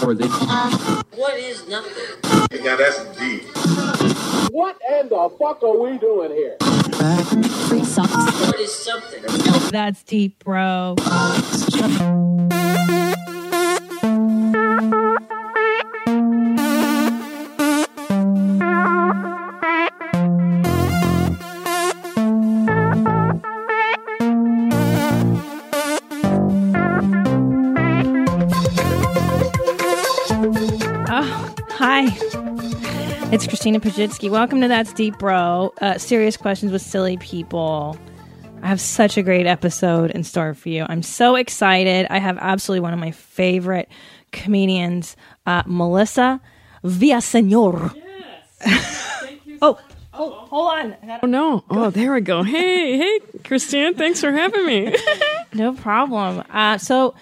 What is nothing? Now that's deep. What in the fuck are we doing here? What is something? That's deep, bro. It's Christina Pazsitzky. Welcome to That's Deep Bro. Uh, serious questions with silly people. I have such a great episode in store for you. I'm so excited. I have absolutely one of my favorite comedians, uh, Melissa Villasenor. oh, oh, hold on. Gotta- Oh no! Oh, there we go. Hey, hey, Christine, thanks for having me. No problem. Uh, so,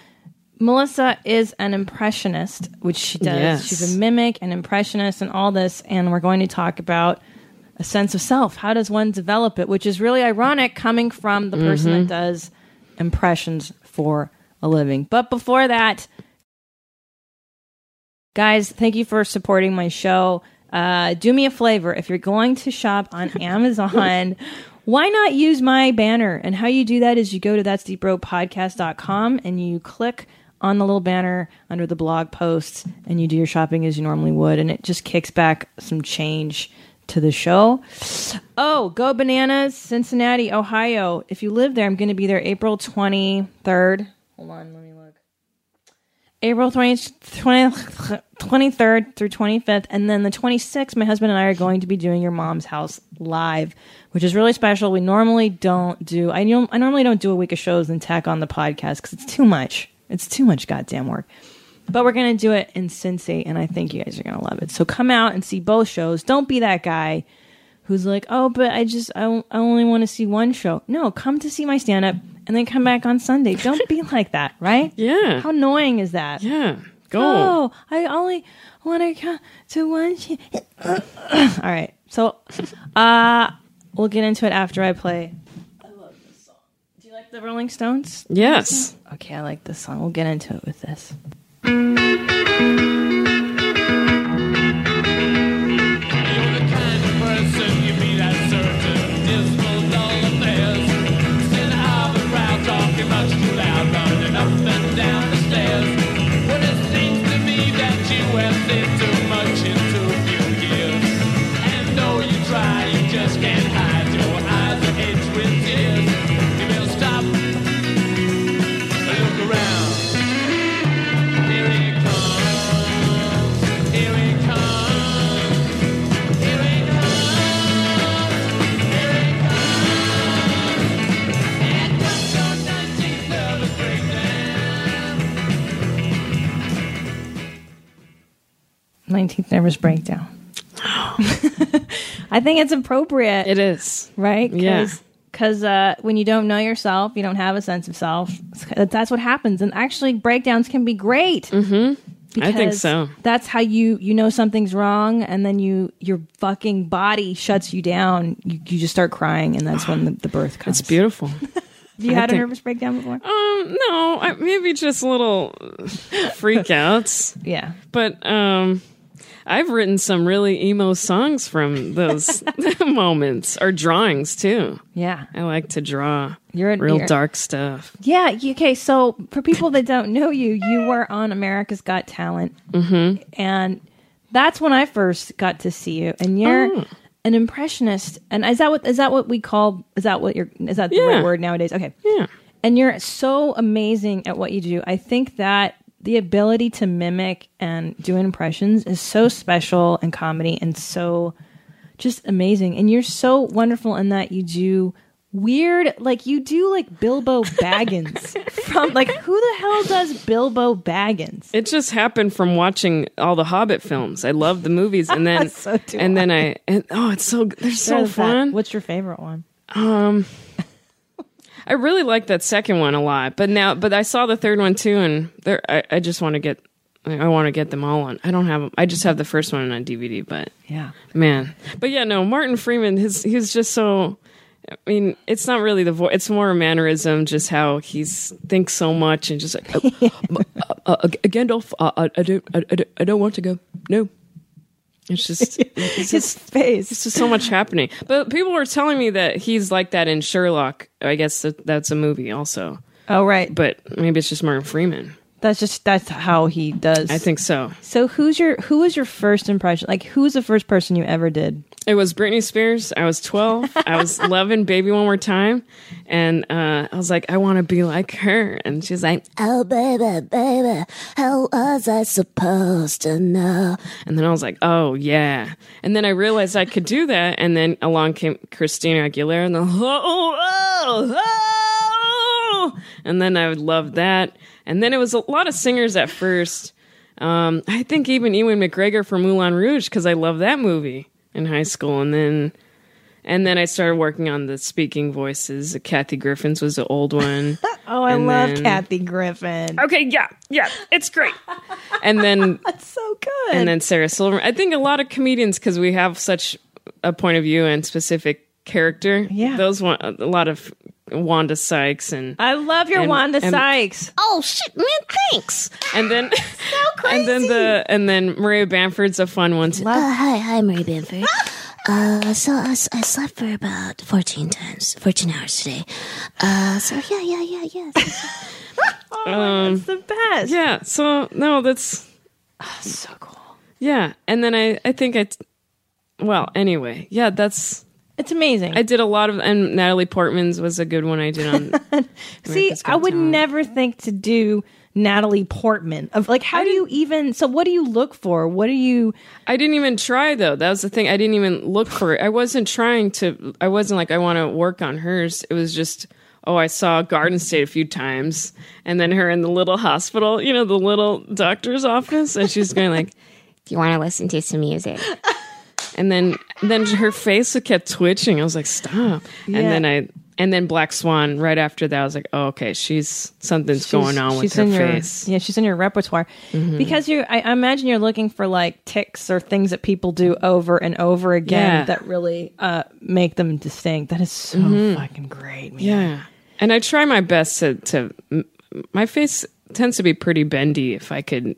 Melissa is an impressionist, which she does. Yes. She's a mimic, an impressionist, and all this. And we're going to talk about a sense of self. How does one develop it? Which is really ironic coming from the person that does impressions for a living. But before that, guys, thank you for supporting my show. Uh, do me a favor if you're going to shop on Amazon. Why not use my banner? And how you do that is you go to that's podcast.com and you click on the little banner under the blog posts and you do your shopping as you normally would. And it just kicks back some change to the show. Oh, go bananas, Cincinnati, Ohio. If you live there, I'm going to be there April 23rd. Hold on, let me look. April 20, 20 23rd through 25th. And then the 26th, my husband and I are going to be doing your mom's house live, which is really special. We normally don't do, I, I normally don't do a week of shows and tack on the podcast because it's too much. It's too much goddamn work. But we're going to do it in Cincy, and I think you guys are going to love it. So come out and see both shows. Don't be that guy who's like, oh, but I just, I, I only want to see one show. No, come to see my stand up and then come back on Sunday. Don't be like that, right? Yeah. How annoying is that? yeah, go. Oh, I only want to come to one. Sh- All right. So, uh, we'll get into it after I play. I love this song. Do you like the Rolling Stones? Yes. Okay, I like this song. We'll get into it with this. 19th Nervous Breakdown. I think it's appropriate. It is. right? Yeah. Because uh, when you don't know yourself, you don't have a sense of self. That's what happens. And actually, breakdowns can be great. Mm-hmm. I think so. That's how you you know something's wrong, and then you your fucking body shuts you down. You, you just start crying, and that's when the, the birth comes. It's beautiful. Have you I had a nervous breakdown before? um, no, I, maybe just little freakouts, yeah. but um, I've written some really emo songs from those moments or drawings too. Yeah. I like to draw You're a- real you're- dark stuff. Yeah. Okay. So for people that don't know you, you were on America's Got Talent, mm-hmm. and that's when I first got to see you. And you're Oh. an impressionist. And is that what is that what we call? Is that what you're? Is that the Yeah. right word nowadays? Okay. Yeah. And you're so amazing at what you do. I think that the ability to mimic and do impressions is so special in comedy and so just amazing. And you're so wonderful in that you do weird, like you do like Bilbo Baggins from like who the hell does Bilbo Baggins? It just happened from watching all the Hobbit films. I love the movies, and then So do and then I and oh, it's so they're so There's that. fun. What's your favorite one? Um, I really like that second one a lot, but now but I saw the third one too, and there I, I just want to get I, want to get them all on. I don't have them. I just have the first one on DVD, but Yeah. man, but yeah, no, Martin Freeman, his he's just so. I mean, it's not really the voice; it's more a mannerism, just how he's thinks so much and just like, uh, uh, Gandalf, uh, I, I don't, I, I don't- I don't want to go. No. It's just, it's His just, face. it's just so much happening. But people were telling me that he's like that in Sherlock. I guess that, that's a movie also. Oh right, But maybe it's just Martin Freeman. that's just that's how he does. I think so. So who's your who was your first impression? Like who was the first person you ever did? It was Britney Spears. I was 12. I was loving Baby One More Time. And uh, I was like, I want to be like her. And she's like, Oh, baby, baby, how was I supposed to know? and then I was like, oh, yeah. And then I realized I could do that. And then along came Christina Aguilera. And then, oh, oh, oh. And then I would love that. And then it was a lot of singers at first. Um, I think even Ewan McGregor from Moulin Rouge, because I love that movie in high school. And then. And then I started working on the speaking voices. Kathy Griffin's was the old one. Oh, I And love then- Kathy Griffin. okay, yeah, yeah, it's great. And then That's so good. and then Sarah Silverman. I think a lot of comedians because we have such a point of view and specific character. Yeah. those one a lot of Wanda Sykes and I love your and- Wanda and- Sykes. Oh, shit, man, thanks. and then so crazy. and then the and then Maria Bamford's a fun one. Too. Uh, hi, hi, Marie Bamford. Uh, so I slept for about 14 times, 14 hours today. Uh, so yeah, yeah, yeah, yeah. Oh, it's the best. Yeah, so no, that's so cool. yeah. And then I I think I well anyway yeah that's It's amazing. I did a lot of and Natalie Portman's was a good one I did on. See, I would Talent. never think to do Natalie Portman. Of like, how do you even? So, what do you look for? What do you? I didn't even try though. That was the thing. I didn't even look for it. I wasn't trying to. I wasn't like I want to work on hers. It was just oh, I saw Garden State a few times, and then her in the little hospital. You know, the little doctor's office, and she's going like, Do you want to listen to some music? and then then her face kept twitching. I was like, stop. And then I. And then Black Swan. Right after that, I was like, "Oh, okay, she's something's going on with she's her your, face." Mm-hmm. Yeah, she's in your repertoire because you. I, I imagine you're looking for like ticks or things that people do over and over again Yeah. that really uh, make them distinct. That is so fucking great. Man. Mm-hmm. Yeah, and I try my best to to. My face tends to be pretty bendy. If I could,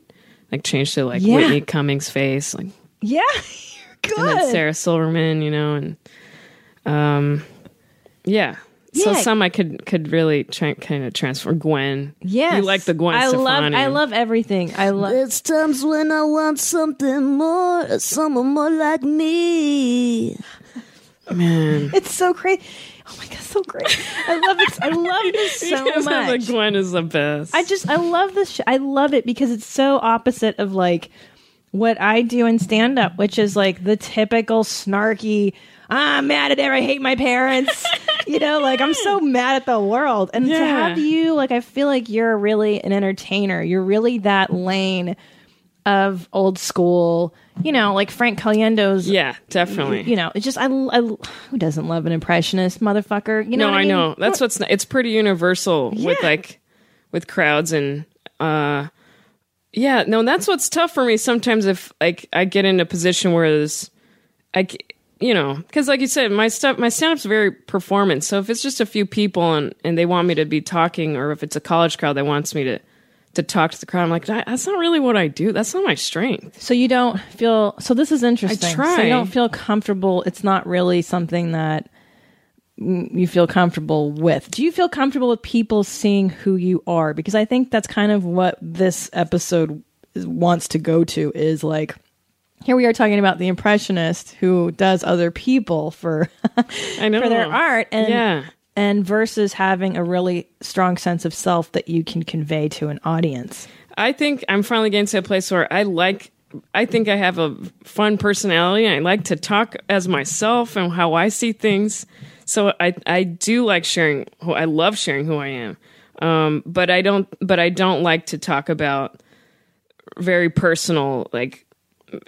like, change to like Yeah. Whitney Cummings' face, like, yeah, good. and then Sarah Silverman, you know, and um, yeah. So Yeah. some I could could really try, kind of transfer. Gwen, Yeah, you like the Gwen I love. I love everything. I love. There's times when I want something more, someone more like me. man. It's so great. Oh my god, so great! I love it. I love this so Yes, much. The Gwen is the best. I just I love this. Sh- I love it because it's so opposite of like what I do in stand up, which is like the typical snarky. "Ah, I'm mad at her. I hate my parents. you know, like I'm so mad at the world. And to have you, like, I feel like you're really an entertainer. You're really that lane of old school. You know, like Frank Caliendo's. yeah, definitely. You know, it's just I, I who doesn't love an impressionist motherfucker? You know, no, I, mean? know. That's what's. It's pretty universal with like with crowds and uh yeah. No, that's what's tough for me sometimes. If like I get in a position where there's I you know because like you said my stuff my stand-up's very performance. So if it's just a few people and and they want me to be talking, or if it's a college crowd that wants me to to talk to the crowd, I'm like that's not really what I do. That's not my strength. So you don't feel so this is interesting. I try. you don't feel comfortable. It's not really something that you feel comfortable with. Do you feel comfortable with people seeing who you are? Because I think that's kind of what this episode wants to go to is like here we are talking about the impressionist who does other people for I know for their art and Yeah. and versus having a really strong sense of self that you can convey to an audience. I think I'm finally getting to a place where I like. I think I have a fun personality. I like to talk as myself and how I see things. So I I do like sharing. Who I love sharing who I am. Um, but I don't. But I don't like to talk about very personal, like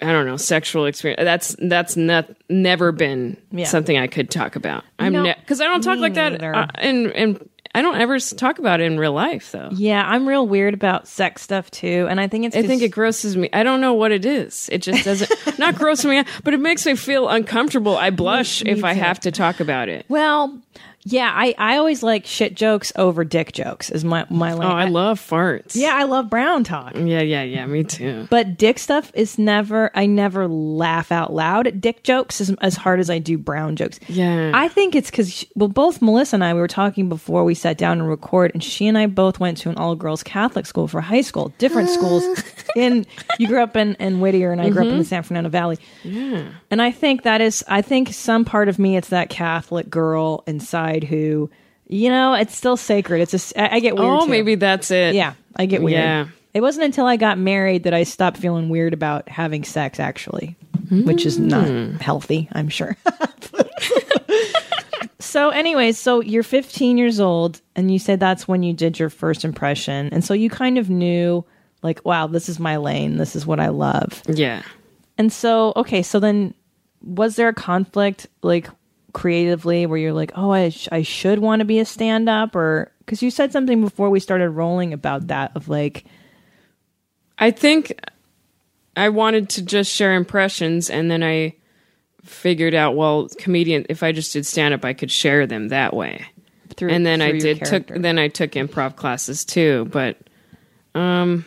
I don't know, sexual experience. That's that's not never been Yeah. something I could talk about. I'm because I don't talk like that. Uh, and and I don't ever talk about it in real life though. Yeah, I'm real weird about sex stuff too, and I think it's. I think it grosses me. I don't know what it is. It just doesn't not gross me, out, but it makes me feel uncomfortable. I blush if I have to talk about it. Well, Yeah, I, I always like shit jokes over dick jokes. Is my my. Oh, I love farts. Yeah, I love brown talk. Yeah, yeah, yeah. Me too. But dick stuff is never. I never laugh out loud at dick jokes as, as hard as I do brown jokes. Yeah. I think it's because well, both Melissa and I we were talking before we sat down and record, and she and I both went to an all girls Catholic school for high school, different schools. In you grew up in, in Whittier, and I grew up in mm-hmm. the San Fernando Valley. Yeah. And I think that is, I think some part of me, it's that Catholic girl inside who, you know, it's still sacred. It's just, I, I get weird. Oh, too. maybe that's it. Yeah, I get weird. Yeah. It wasn't until I got married that I stopped feeling weird about having sex, actually, which is not hmm. healthy, I'm sure. so, anyways, so you're 15 years old, and you said that's when you did your first impression. And so you kind of knew, like, wow, this is my lane. This is what I love. Yeah. And so, okay, so then was there a conflict like creatively where you're like, oh, I, sh- I should want to be a stand up? Or because you said something before we started rolling about that of like, I think I wanted to just share impressions, and then I figured out, well, comedian. If I just did stand up, I could share them that way. through and then I did took then I took improv classes too, but um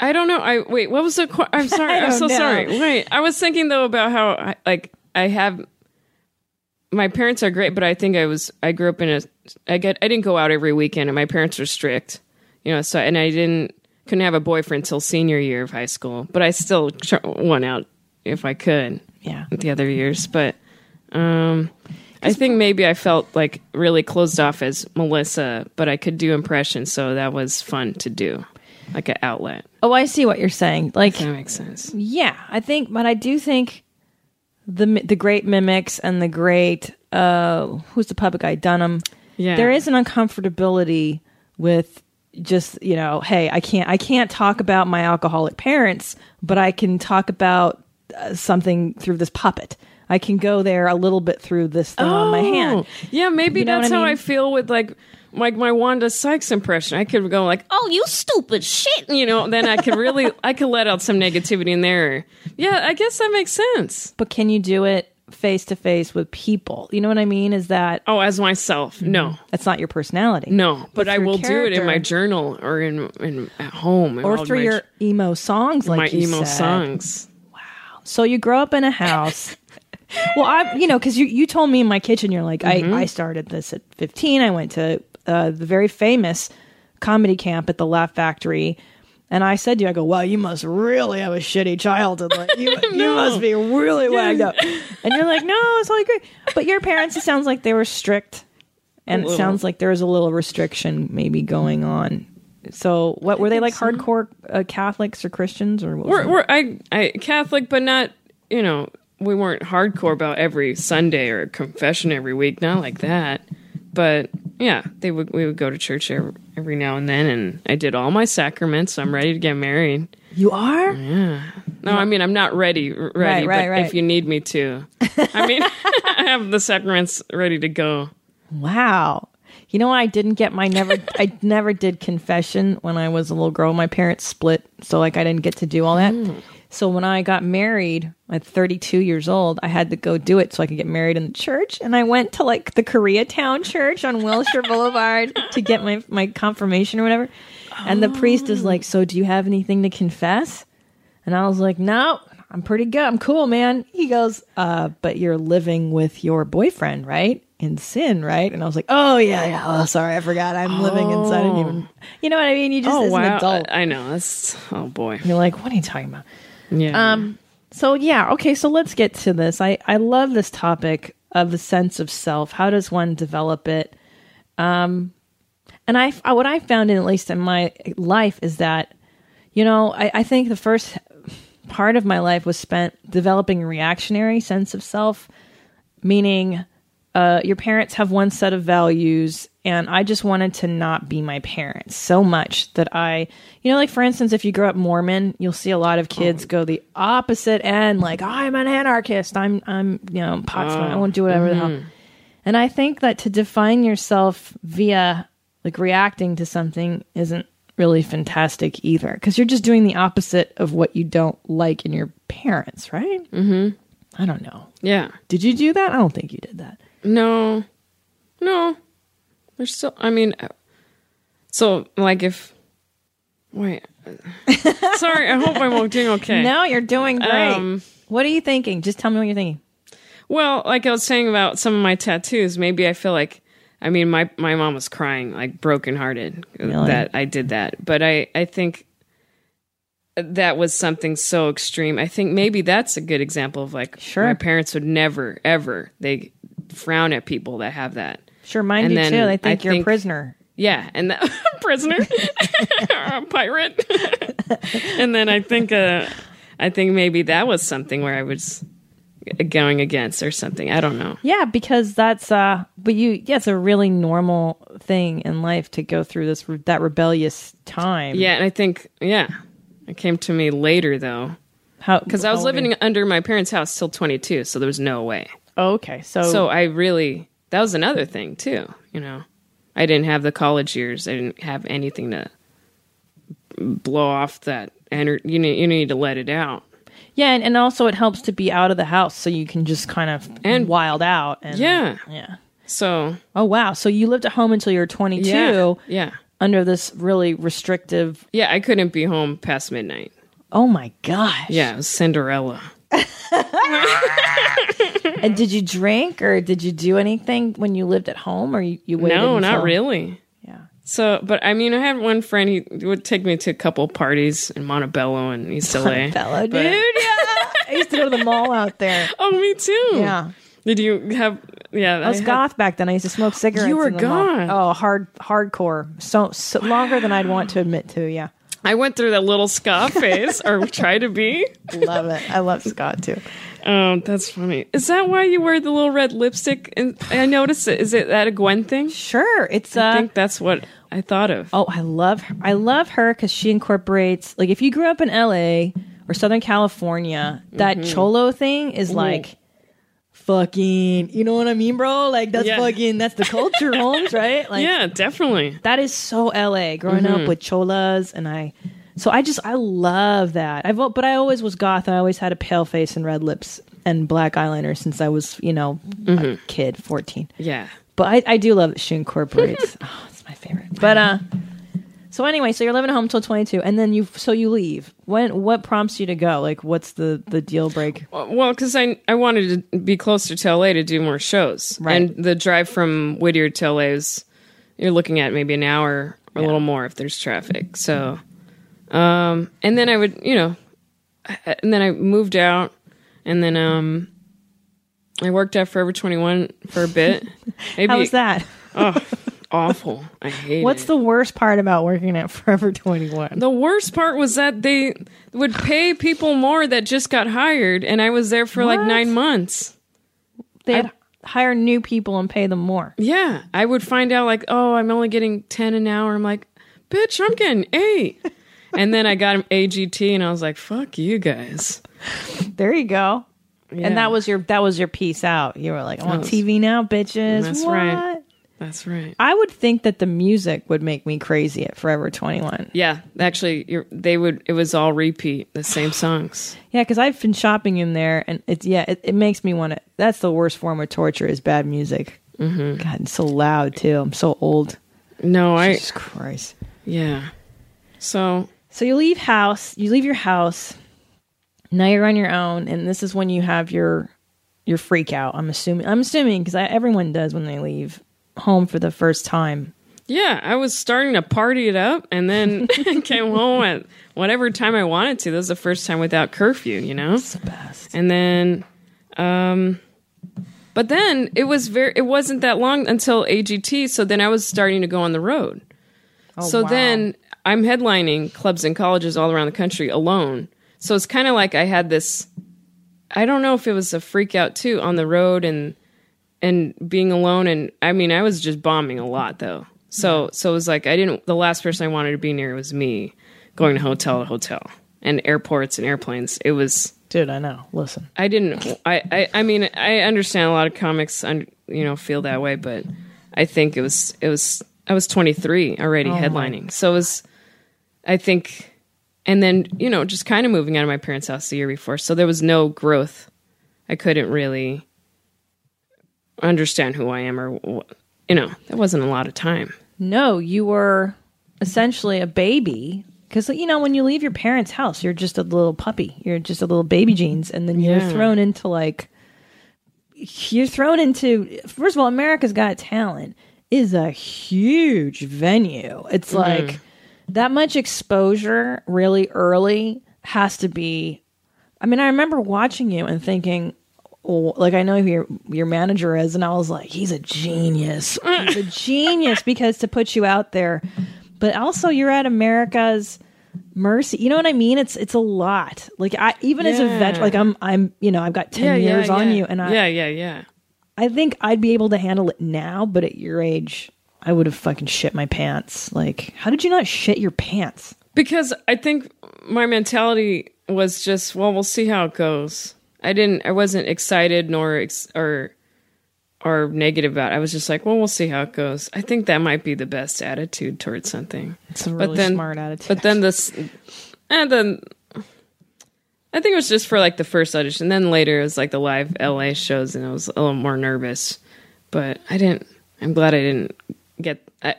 I don't know. I wait. What was the? Qu- I'm sorry. I'm so know. sorry. Wait. I was thinking though about how I, like I have my parents are great, but I think I was I grew up in a I get I didn't go out every weekend, and my parents were strict, you know. So and I didn't couldn't have a boyfriend till senior year of high school, but I still tr- went out if I could yeah. the other years, but um, I think maybe I felt like really closed off as Melissa, but I could do impressions, so that was fun to do, like an outlet. Oh, I see what you're saying. Like, That makes sense. yeah, I think, but I do think the the great mimics and the great uh who's the puppet guy Dunham. Yeah, there is an uncomfortability with just you know hey i can't i can't talk about my alcoholic parents but i can talk about uh, something through this puppet i can go there a little bit through this thing on my hand Oh, Yeah, maybe You know that's I how I feel with like like my Wanda Sykes impression. I could go like, "Oh, you stupid shit," you know. Then I could really I could let out some negativity in there. Yeah, I guess that makes sense. but can you do it face to face with people you know what i mean is that Oh, as myself, no, that's not your personality no, but, I through will do it in my journal or in in at home and or through your emo songs like my emo said. songs. Wow. So you grow up in a house. well, I, you know, because you you told me in my kitchen, you're like, Mm-hmm. I I started this at 15. I went to uh, the very famous comedy camp at the Laugh Factory. And I said to you, I go, well, you must really have a shitty childhood. Like, you, you must be really wagged up. And you're like, no, it's all great. But your parents, it sounds like they were strict. And it sounds like there was a little restriction maybe going on. So, what were they like hardcore uh, Catholics or Christians or what was We're, we're I, I Catholic, but not you know we weren't hardcore about every Sunday or confession every week, not like that. But yeah, they would we would go to church every, every now and then, and I did all my sacraments. So I'm ready to get married. You are? Yeah. No, I mean I'm not ready, ready. right, but right. if you need me to, I mean I have the sacraments ready to go. Wow. You know, I didn't get my never. I never did confession when I was a little girl. My parents split, so like I didn't get to do all that. Mm. So when I got married at 32 years old, I had to go do it so I could get married in the church. And I went to like the Koreatown Church on Wilshire Boulevard to get my my confirmation or whatever. And the priest is like, "So do you have anything to confess?" And I was like, "No, I'm pretty good. I'm cool, man." He goes, "Uh, but you're living with your boyfriend, right? In sin, right?" And I was like, "Oh yeah, yeah. Oh, sorry, I forgot. I'm living inside. I didn't even, you know what I mean? You just Oh as an adult, I, I know that's oh boy, you're like, what are you talking about?" Yeah. Um, so yeah, okay, so let's get to this. I I love this topic of the sense of self. How does one develop it? Um, and I what I found in at least in my life is that, you know, I, I think the first part of my life was spent developing a reactionary sense of self, meaning uh, your parents have one set of values and i just wanted to not be my parents so much that i you know like for instance if you grow up mormon you'll see a lot of kids go the opposite end like i'm an anarchist i'm i'm you know pot smoking, i won't do whatever the hell and i think that to define yourself via like reacting to something isn't really fantastic either because you're just doing the opposite of what you don't like in your parents right Mm-hmm. I don't know. Yeah. Did you do that? I don't think you did that. No. No. There's still I mean uh, so like if wait. Sorry, I hope I'm doing okay. No, you're doing great. Um, what are you thinking? Just tell me what you're thinking. Well, like I was saying about some of my tattoos, maybe I feel like I mean my my mom was crying like brokenhearted Really? that I did that. But I I think that was something so extreme. I think maybe that's a good example of like Sure. my parents would never ever they frown at people that have that. Sure, mine And do too. They I think you're a prisoner. Yeah, and that prisoner, a pirate, and then I think, uh, I think maybe that was something where I was going against or something. I don't know. Yeah, because that's uh but you yeah, it's a really normal thing in life to go through this that rebellious time. Yeah, and I think yeah, it came to me later though How because I was how old are living you? under my parents' house till twenty two, so there was no way. Oh, okay. So So I really that was another thing too. You know, I didn't have the college years. I didn't have anything to blow off that energy. You need you need to let it out. yeah, and, and also it helps to be out of the house so you can just kind of And- wild out and Yeah. Yeah. So Oh wow. So you lived at home until you were 22 yeah, yeah. under this really restrictive Yeah, I couldn't be home past midnight. Oh my gosh. Yeah, Cinderella. And did you drink or did you do anything when you lived at home or you, you waited no, not really. Yeah. So, but I mean, I had one friend. He would take me to a couple parties in Montebello and East LA. Fellow dude, yeah. I used to go to the mall out there. Oh, me too. Yeah. Did you have? Yeah, I was had- goth back then. I used to smoke cigarettes. You were the mall. Oh, hard, hardcore. So, so longer than I'd want to admit to. Yeah, I went through that little ska phase, or try to be. love it. I love ska too. Oh, that's funny. Is that why you wear the little red lipstick? And I noticed it. Is it that a Gwen thing? Sure, it's I uh. think that's what I thought of. Oh, I love her. I love her because she incorporates like if you grew up in L.A. or Southern California, that Mm-hmm. cholo thing is like fucking. You know what I mean, bro? Like that's Yeah. fucking. That's the culture, Holmes, right? Like yeah, definitely. that is so LA growing Mm-hmm. up with cholas and I so I just I love that. I've al- but I always was goth. I always had a pale face and red lips and black eyeliner since I was, you know, Mm-hmm. a kid, 14. Yeah. But I, I do love that she incorporates. oh, it's my favorite. But uh so anyway, so you're living at home till 22 and then you so you leave. When what prompts you to go? Like what's the the deal break? Well, because I I wanted to be closer to LA to do more shows, Right. and the drive from Whittier to LA is you're looking at maybe an hour or a little more if there's traffic. So, um, and then I would you know, and then I moved out, and then um, I worked at Forever 21 for a bit. Maybe How was that? Oh, awful. I hate it. What's it. the worst part about working at Forever 21? The worst part was that they would pay people more that just got hired, and I was there for like nine months. They'd hire new people and pay them more. Yeah, I would find out like, oh, I'm only getting ten an hour. I'm like, bitch, I'm getting eight. and then I got an AGT, and I was like, fuck you guys. There you go. Yeah. And that was your that was your piece out. You were like, I'm on TV now, bitches. That's What? right. That's right. I would think that the music would make me crazy at Forever 21. Yeah, actually, you're, they would. It was all repeat, the same songs. Yeah, because I've been shopping in there, and it's yeah, it, it makes me want to. That's the worst form of torture is bad music. Mm-hmm. God, it's so loud too. I'm so old. No, I. Jesus Christ. Yeah. So So you leave house, you leave your house. Now you're on your own, and this is when you have your your freak out. I'm assuming. I'm assuming because everyone does when they leave home for the first time. yeah, I was starting to party it up, and then came home at whatever time I wanted to. That was the first time without curfew. You know. It's the best. and then um but then it was very it wasn't that long until AGT so then I was starting to go on the road. so wow. then I'm headlining clubs and colleges all around the country alone. So it's kind of like I had this I don't know if it was a freak out too on the road and and being alone and I mean I was just bombing a lot though. So so it was like I didn't the last person I wanted to be near was me going to hotel to hotel and airports and airplanes. It was Dude, I know. Listen. I didn't. I, I. I mean, I understand a lot of comics, you know, feel that way, but I think it was. It was. I was 23 already oh headlining, so it was. I think, and then you know, just kind of moving out of my parents' house the year before, so there was no growth. I couldn't really understand who I am or you know, that wasn't a lot of time. No, you were essentially a baby. Because, you know, when you leave your parents' house, you're just a little puppy. You're just a little baby jeans. And then you're Yeah. thrown into like, you're thrown into, first of all, America's Got Talent is a huge venue. It's mm-hmm. like that much exposure really early has to be. I mean, I remember watching you and thinking, like I know who your your manager is, and I was like, he's a genius. He's a genius because to put you out there, but also you're at America's mercy. You know what I mean? It's it's a lot. Like I even as a vet, like I'm I'm you know I've got ten years on you, and I yeah, yeah, yeah. I think I'd be able to handle it now, but at your age, I would have fucking shit my pants. Like, how did you not shit your pants? Because I think my mentality was just, well, we'll see how it goes. I didn't, I wasn't excited nor ex- or or negative about. it. I was just like, well, we'll see how it goes. I think that might be the best attitude towards something. It's a really then, smart attitude. But then this, and then I think it was just for like the first audition. Then later it was like the live LA shows, and I was a little more nervous. But I didn't. I'm glad I didn't get. I,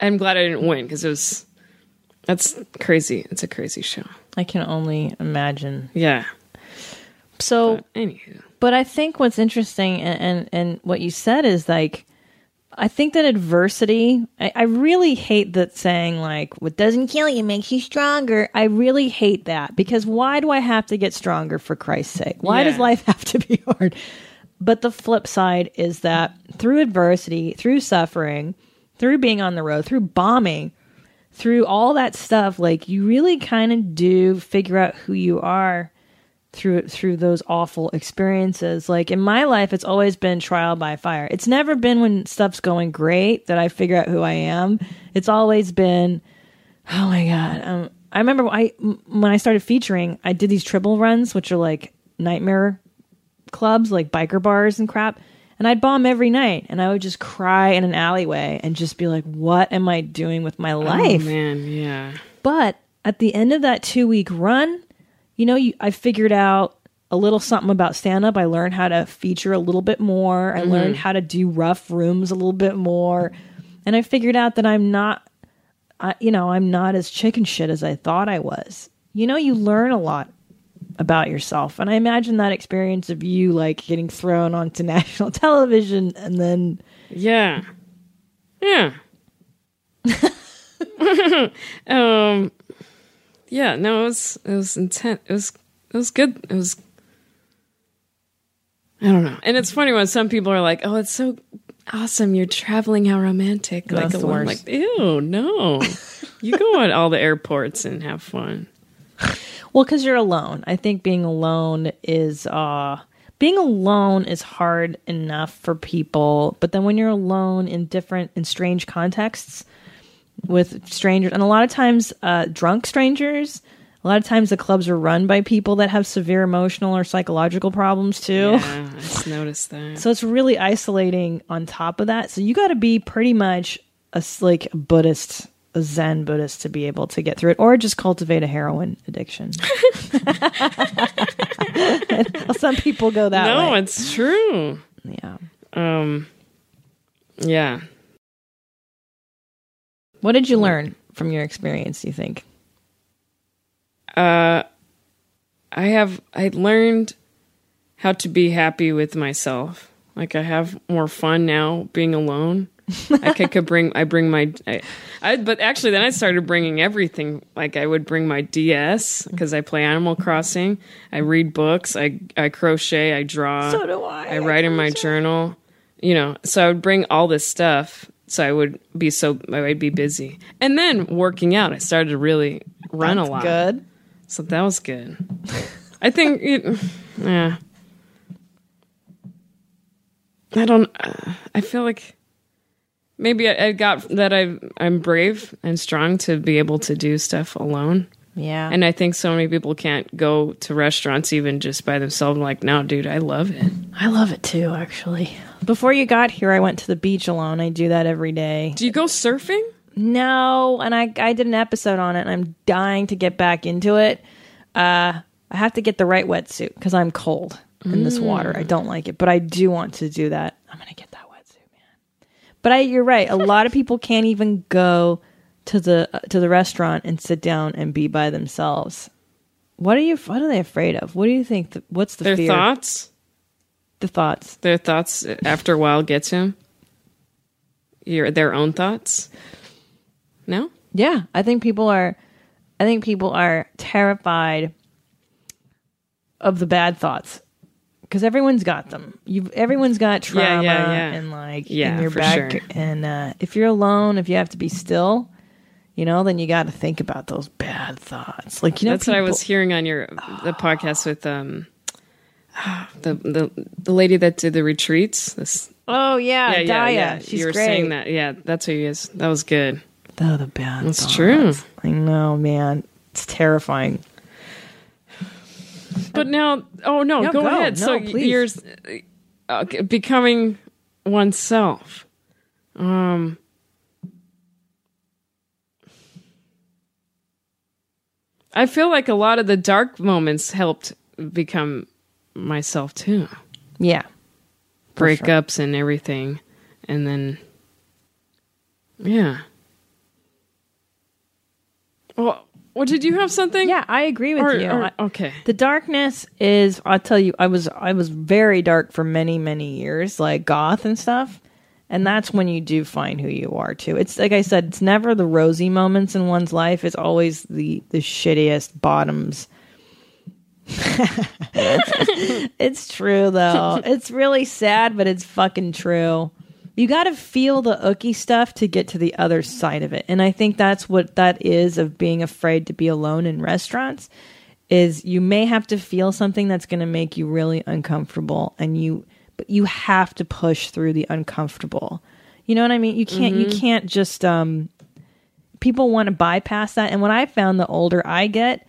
I'm glad I didn't win because it was. That's crazy. It's a crazy show. I can only imagine. Yeah. So, Anywho. but I think what's interesting and, and, and what you said is like, I think that adversity, I, I really hate that saying like, what doesn't kill you makes you stronger. I really hate that because why do I have to get stronger for Christ's sake? Why Yeah. does life have to be hard? But the flip side is that through adversity, through suffering, through being on the road, through bombing, through all that stuff, like you really kind of do figure out who you are through through those awful experiences. Like in my life, it's always been trial by fire. It's never been when stuff's going great that I figure out who I am. It's always been, oh my god. Um, I remember I m- when I started featuring, I did these triple runs, which are like nightmare clubs, like biker bars and crap. And I'd bomb every night, and I would just cry in an alleyway and just be like, "What am I doing with my life?" Oh man, yeah. But at the end of that two week run, you know, you, I figured out a little something about stand up. I learned how to feature a little bit more. I learned how to do rough rooms a little bit more. And I figured out that I'm not, I, you know, I'm not as chicken shit as I thought I was. You know, you learn a lot about yourself. And I imagine that experience of you like getting thrown onto national television and then Yeah. Yeah. um yeah, no, it was it was intense. It was it was good. It was I don't know. And it's funny when some people are like, "Oh, it's so awesome. You're traveling. How romantic." like the worst. like, "Ew, no." you go at all the airports and have fun. Well, because you're alone. I think being alone is uh being alone is hard enough for people, but then when you're alone in different in strange contexts with strangers, and a lot of times uh, drunk strangers. A lot of times the clubs are run by people that have severe emotional or psychological problems too. Yeah, I just noticed that. So it's really isolating on top of that. So you got to be pretty much a like a Buddhist, a Zen Buddhist to be able to get through it, or just cultivate a heroin addiction. Some people go that no, way. it's true. Yeah. Um yeah. What did you learn from your experience? Do you think? uh i have i learned how to be happy with myself. Like i have more fun now being alone. Like i could bring i bring my I, I but actually then i started bringing everything. Like i would bring my ds because i play animal crossing. I read books. I i crochet. I draw. So do I. i write in my journal. You know so i would bring all this stuff so i would be so i would be busy and then working out i started to really run a lot Good. so that was good. I think, it, yeah. I don't. Uh, I feel like maybe I, I got that I I'm brave and strong to be able to do stuff alone. Yeah. And I think so many people can't go to restaurants even just by themselves. Like, no, dude, I love it. I love it too, actually. Before you got here, I went to the beach alone. I do that every day. Do you go surfing? No, and I I did an episode on it, and I'm dying to get back into it. Uh, I have to get the right wetsuit because I'm cold. in this water. I don't like it, but I do want to do that. I'm gonna get that wetsuit, man. But I, you're right. A lot of people can't even go to the uh, to the restaurant and sit down and be by themselves. What are you? What are they afraid of? What do you think? The, what's the Their fear? thoughts, The thoughts. their thoughts after a while get to him. Your their own thoughts. No, Yeah, I think people are. I think people are terrified of the bad thoughts because everyone's got them. You, everyone's got trauma yeah, yeah. and like Yeah, in your back. sure. And uh, if you're alone, if you have to be still, you know, then you got to think about those bad thoughts. Like you know, that's what I was hearing on your the podcast with um the the the lady that did the retreats. This Oh yeah, yeah, Daya. yeah. She's you were great. saying that. Yeah, that's who he is. That was good. Oh, the bad. That's thoughts. true. I know, man. It's terrifying. But now, oh no, No, go, go. ahead. so please. you're uh, becoming oneself. Um, I feel like a lot of the dark moments helped become myself too. Yeah. For sure. Breakups and everything, and then yeah. Well, well, did you have something? Yeah, I agree with Or- you. or- okay. The darkness is I'll tell you I was I was very dark for many many years like goth and stuff. And that's when you do find who you are too. It's like I said it's never the rosy moments in one's life, it's always the the shittiest bottoms. it's true though. it's really sad but it's fucking true. You got to feel the ooky stuff to get to the other side of it. And I think that's what that is of being afraid to be alone in restaurants is you may have to feel something that's going to make you really uncomfortable and you but you have to push through the uncomfortable. You know what I mean? You can't you can't just um people want to bypass that and what I found the older I get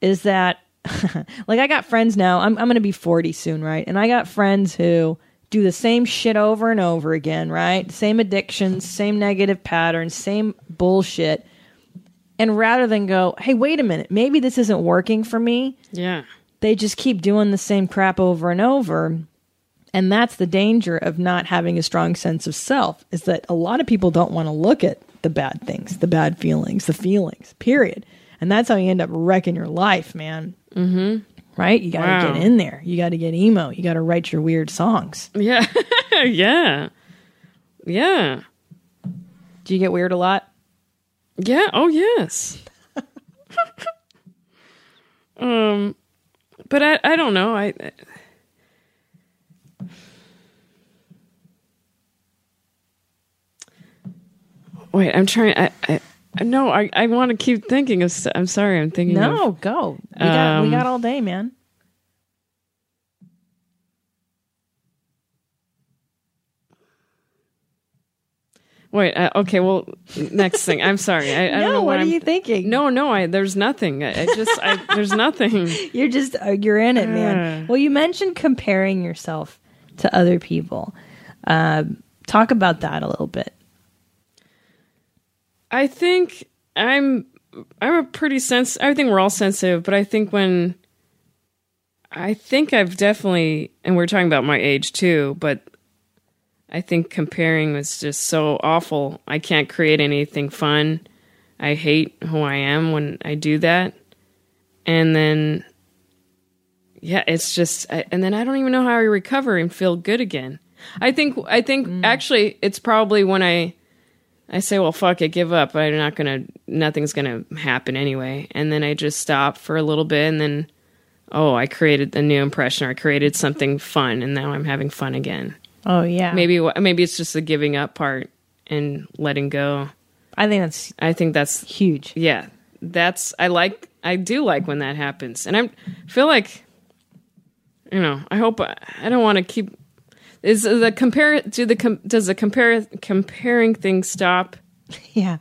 is that like I got friends now. I'm I'm going to be 40 soon, right? And I got friends who do the same shit over and over again, right? Same addictions, same negative patterns, same bullshit. And rather than go, "Hey, wait a minute, maybe this isn't working for me." Yeah. They just keep doing the same crap over and over. And that's the danger of not having a strong sense of self is that a lot of people don't want to look at the bad things, the bad feelings, the feelings, period. And that's how you end up wrecking your life, man. Mm-hmm. Right? You got to Wow. get in there. You got to get emo. You got to write your weird songs. Yeah. yeah. Yeah. Do you get weird a lot? Yeah. Oh, yes. um, but I, I don't know. I, wait. I'm trying. I, I, no. I, I want to keep thinking of. I'm sorry. I'm thinking. of- No, go. We got, we Um, got all day, man. Wait. Uh, okay. Well, next thing. I'm sorry. I, I don't no, know what are I'm, you thinking? No, no. I there's nothing. I, I just. I, there's nothing. You're just uh, you're in it, man. Well, you mentioned comparing yourself to other people. Um, talk about that a little bit. I think I'm I'm a pretty sens. I think we're all sensitive, but I think when I think I've definitely, and we're talking about my age too, but I think comparing was just so awful. I can't create anything fun. I hate who I am when I do that, and then yeah, it's just, I, and then I don't even know how I recover and feel good again. I think I think mm. actually it's probably when I I say, well, fuck it, give up. I'm not gonna, nothing's gonna happen anyway. And then I just stop for a little bit, and then, oh, I created a new impression, or I created something fun, and now I'm having fun again. Oh yeah, Maybe, maybe it's just the giving up part and letting go. I think that's I think that's, huge. yeah, that's, I like, I do like when that happens, and I'm feel like, you know, I hope I, I don't want to keep. Is the compare? Do the com, does the compare comparing thing stop? Yeah,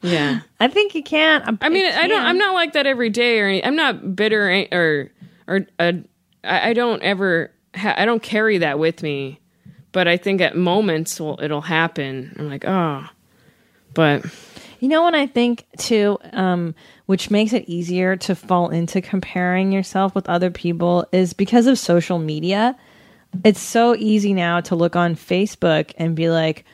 Yeah. I think you can't. I mean, I don't. I'm not like that every day, or any, I'm not bitter or or, uh, I, I don't ever. Ha- I don't carry that with me, but I think at moments will it'll happen. I'm like, oh, but You know what I think too, um, which makes it easier to fall into comparing yourself with other people is because of social media. It's so easy now to look on Facebook and be like,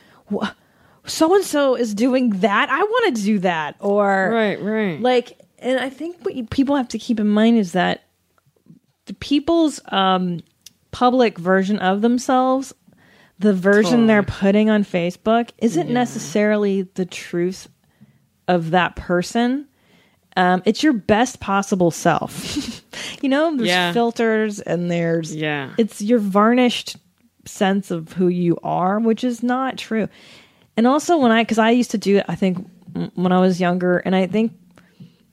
so and so is doing that. I want to do that. Or, Right, right. like, and I think what you, people have to keep in mind is that the people's um, public version of themselves, the version they're putting on Facebook, isn't necessarily the truth of that person. Um, it's your best possible self. you know, there's Yeah. filters and there's Yeah. it's your varnished sense of who you are, which is not true. And also when I, because I used to do it, I think when I was younger, and I think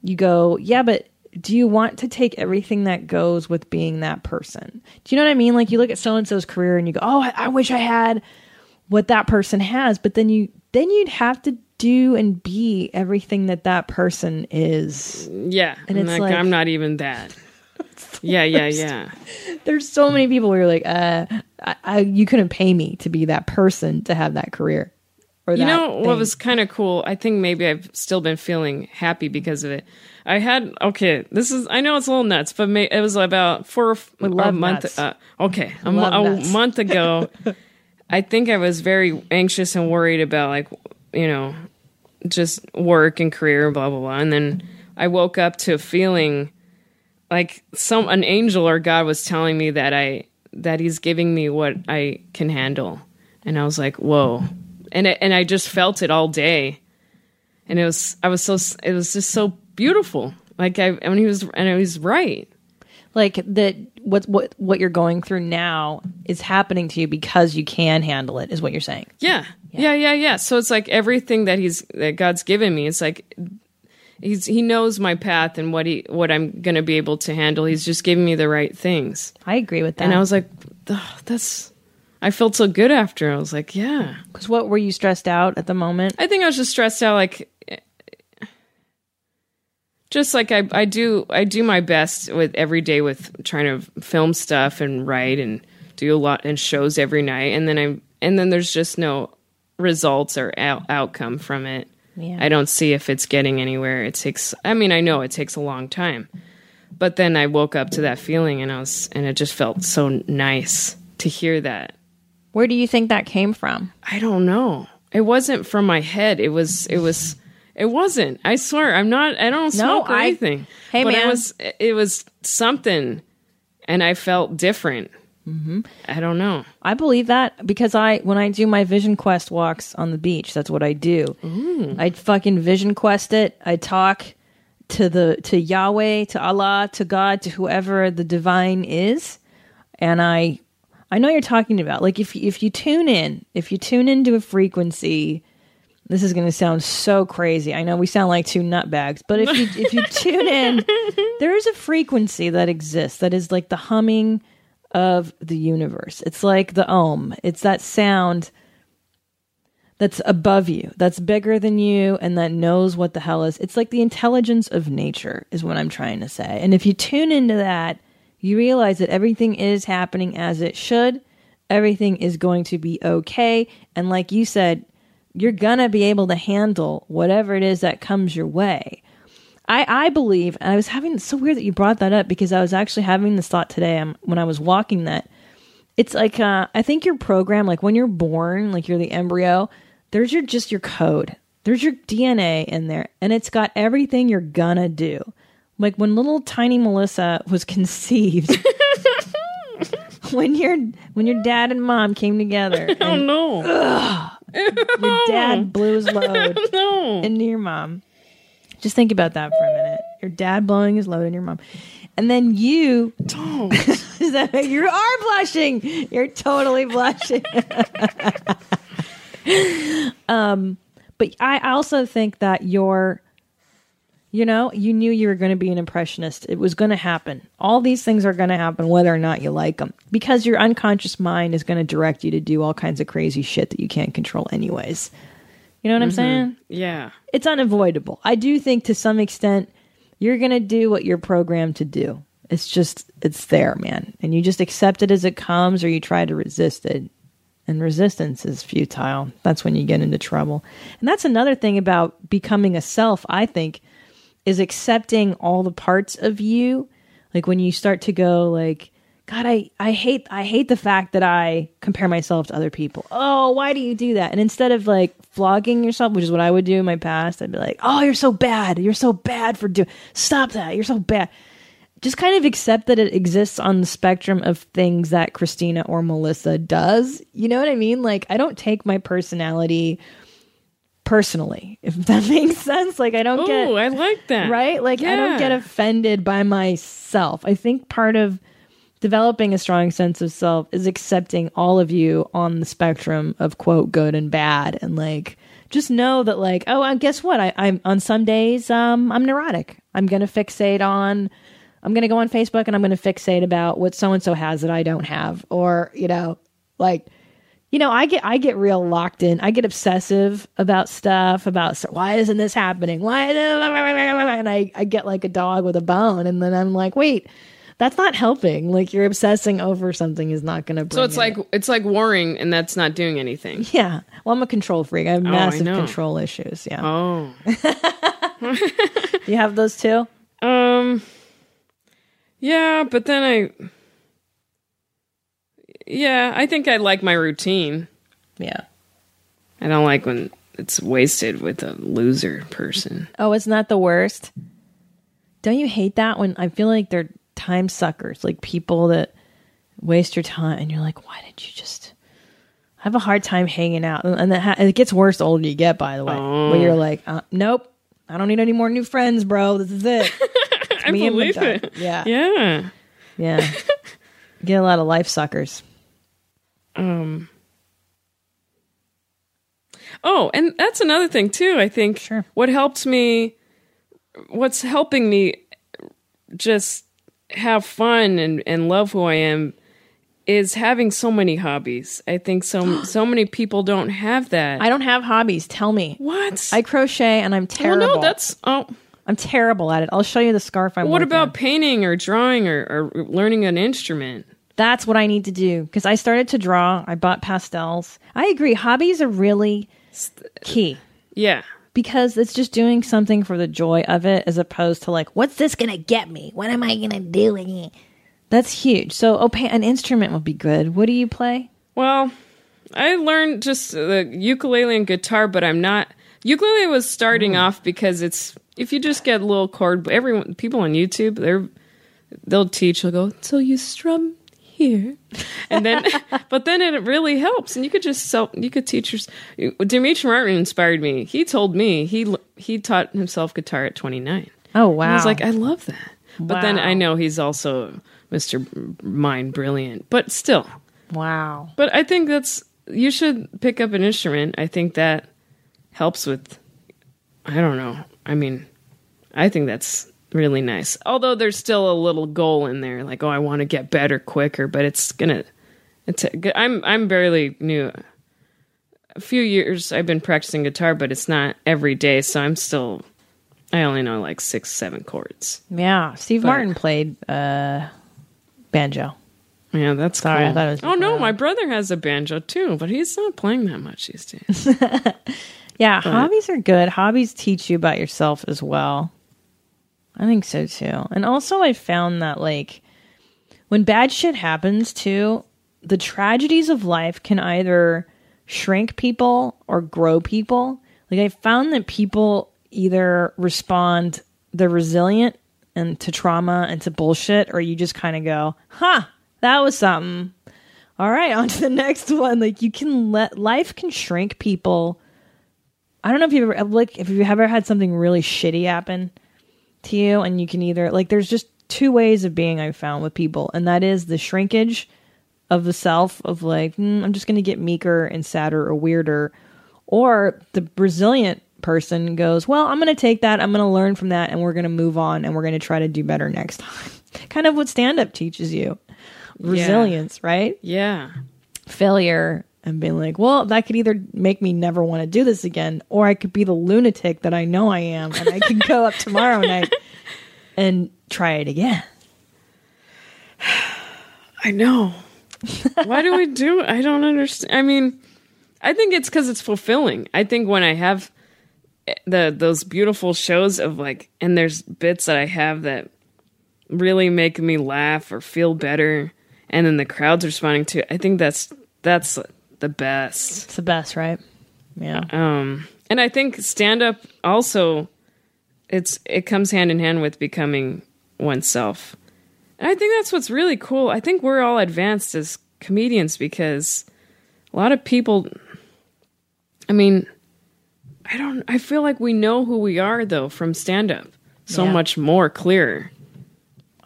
you go, yeah, but do you want to take everything that goes with being that person? Do you know what I mean? Like you look at so and so's career and you go, oh, I, I wish I had what that person has, but then you then you'd have to do and be everything that that person is. Yeah. And And it's like, like- I'm not even that. yeah, yeah, yeah. There's so many people where you're like, uh, I, I you couldn't pay me to be that person to have that career. Or You that know what was kind of cool? I think maybe I've still been feeling happy because of it. I had okay. This is I know it's a little nuts, but may, it was about four a month. Uh, okay, a, a month ago, I think I was very anxious and worried about like you know just work and career blah blah blah. And then I woke up to feeling like some an angel or God was telling me that I that He's giving me what I can handle, and I was like, whoa, and it, and I just felt it all day, and it was I was so it was just so beautiful. Like I and he was and he was right. like that what what what you're going through now is happening to you because you can handle it is what you're saying Yeah. Yeah, yeah, yeah. So it's like everything that he's that God's given me, it's like he's he knows my path and what he what I'm going to be able to handle. He's just giving me the right things. i agree with that And I was like, "Ugh, that's I felt so good after. I was like, yeah. because what were you stressed out at the moment I think I was just stressed out like just like I, I do I do my best with every day with trying to film stuff and write and do a lot and shows every night and then I and then there's just no results or out, outcome from it. Yeah. I don't see if it's getting anywhere. It takes I mean I know it takes a long time. But then I woke up to that feeling and I was and it just felt so nice to hear that. where do you think that came from I don't know. It wasn't from my head. It was. It was. It wasn't. I swear. I'm not. I don't smoke or I- anything. Hey, but man. it was. It was something, and I felt different. Mm-hmm. I don't know. i believe that because i when i do my vision quest walks on the beach that's what i do i fucking vision quest it i talk to the to yahweh to allah to god to whoever the divine is and i i know you're talking about like if if you tune in if you tune into a frequency this is going to sound so crazy i know we sound like two nutbags but if you if you tune in there is a frequency that exists that is like the humming of the universe it's like the ohm it's that sound that's above you, that's bigger than you, and that knows what the hell is. It's like the intelligence of nature, is what I'm trying to say. And if you tune into that, you realize that everything is happening as it should. Everything is going to be okay. And like you said, you're going to be able to handle whatever it is that comes your way. I, I believe, and I was having, it's so weird that you brought that up because I was actually having this thought today um, when I was walking that it's like uh, I think your program, like when you're born, like you're the embryo, there's your just your code. There's your DNA in there, and it's got everything you're gonna do. Like when little tiny Melissa was conceived, when your when your dad and mom came together, Oh and no. Your dad blew his load No. into your mom. Just think about that for a minute. Your dad blowing his load in your mom. And then you Don't. Is that- you are blushing. You're totally blushing. um, but I also think that you're, you know, you knew you were going to be an impressionist. It was going to happen. All these things are going to happen, whether or not you like them, because your unconscious mind is going to direct you to do all kinds of crazy shit that you can't control, anyways. You know what I'm mm-hmm. saying? Yeah. it's unavoidable. I do think to some extent you're going to do what you're programmed to do. It's just it's there, man. And you just accept it as it comes or you try to resist it. and resistance is futile. That's when you get into trouble. And that's another thing about becoming a self, I think, is accepting all the parts of you. Like when you start to go like, God, I, I hate I hate the fact that I compare myself to other people. Oh, why do you do that? And instead of like flogging yourself, which is what I would do in my past, I'd be like, Oh, you're so bad. You're so bad for doing stop that. You're so bad just kind of accept that it exists on the spectrum of things that Christina or Melissa does. You know what I mean? Like, I don't take my personality personally, if that makes sense. Like, I don't get. Oh, I like that. Right? Like, I don't get offended by myself. I think part of developing a strong sense of self is accepting all of you on the spectrum of quote good and bad and like just know that like oh and guess what I, i'm on some days um i'm neurotic i'm gonna fixate on i'm gonna go on facebook and i'm gonna fixate about what so and so has that i don't have or you know like you know, I get I get real locked in. I get obsessive about stuff about so- why isn't this happening? Why and I I get like a dog with a bone, and then I'm like, wait, that's not helping. Like you're obsessing over something is not going to. So it's like it's like warring, and that's not doing anything. yeah. Well, I'm a control freak. I have I massive know. control issues. Yeah. Oh, You have those too. um, yeah, but then I, yeah, I think I like my routine. Yeah. I don't like when it's wasted with a loser person. Oh, isn't that the worst? Don't you hate that when I feel like they're time suckers, like people that waste your time, and you're like, why did you just? I have a hard time hanging out, and ha- it gets worse the older you get. By the way, where you're like, uh, nope, I don't need any more new friends, bro. This is it. I me and my believe it. Yeah, Yeah. yeah. get a lot of life suckers. Um. Oh, and that's another thing too. I think Sure. what helps me, what's helping me, just have fun and and love who I am, is having so many hobbies. I think so so many people don't have that. I don't have hobbies. Tell me. what? I crochet, and I'm terrible. no, that's oh. I'm terrible at it. I'll show you the scarf I'm. What about on. painting or drawing or, or learning an instrument? That's what I need to do because I started to draw. I bought pastels. I agree. Hobbies are really key Yeah. because it's just doing something for the joy of it as opposed to like, what's this going to get me? What am I going to do with it? That's huge. So, oh, an instrument would be good. What do you play? Well, I learned just the ukulele and guitar, but I'm not. Ukulele was starting mm. off because it's if you just get a little chord. Everyone, people on YouTube, they're they'll teach. They'll go, so you strum here, and then, but then it really helps, and you could just sell. You could teach your. Demetri Martin inspired me. He told me he he taught himself guitar at 29. Oh, wow. I was like, I love that. But then I know he's also Mr. Mind Brilliant, but still. wow. But I think that's you should pick up an instrument. I think that helps with I don't know. I mean, I think that's really nice. Although there's still a little goal in there like oh I want to get better quicker, but it's going to it's I'm I'm barely new. A few years I've been practicing guitar, but it's not every day, so I'm still I only know like 6 7 chords. Yeah. Steve But- Martin played uh, banjo. Yeah, that's Sorry, I cool. thought it was oh no, my brother has a banjo too, but he's not playing that much these days. Yeah, hobbies are good. Hobbies teach you about yourself as well. I think so too. And also, I found that like when bad shit happens too, the tragedies of life can either shrink people or grow people. Like I found that people either respond they're resilient and to trauma and to bullshit, or you just kind of go, "Huh, that was something." All right, on to the next one. Like you can let life can shrink people. I don't know if you've ever like if you've ever had something really shitty happen to you, and you can either like there's just two ways of being I've found with people, and that is the shrinkage of the self of like "Hmm, I'm just going to get meeker and sadder or weirder, or the resilient person goes, well, I'm going to take that, I'm going to learn from that, and we're going to move on, and we're going to try to do better next time. kind of what stand up teaches you, resilience, right? yeah. failure and being like, well, that could either make me never want to do this again, or I could be the lunatic that I know I am, and I can go up tomorrow night and try it again. I know. Why do we do? I don't understand. I mean, I think it's because it's fulfilling. I think when I have eh, the those beautiful shows of like, and there's bits that I have that really make me laugh or feel better, and then the crowd's responding to. it, I think that's that's the best. It's the best, right? Yeah. Um, and I think stand up also, it's it comes hand in hand with becoming oneself. And I think that's what's really cool. I think we're all advanced as comedians because a lot of people. I mean, I don't. I feel like we know who we are though from stand up so Yeah. much more clear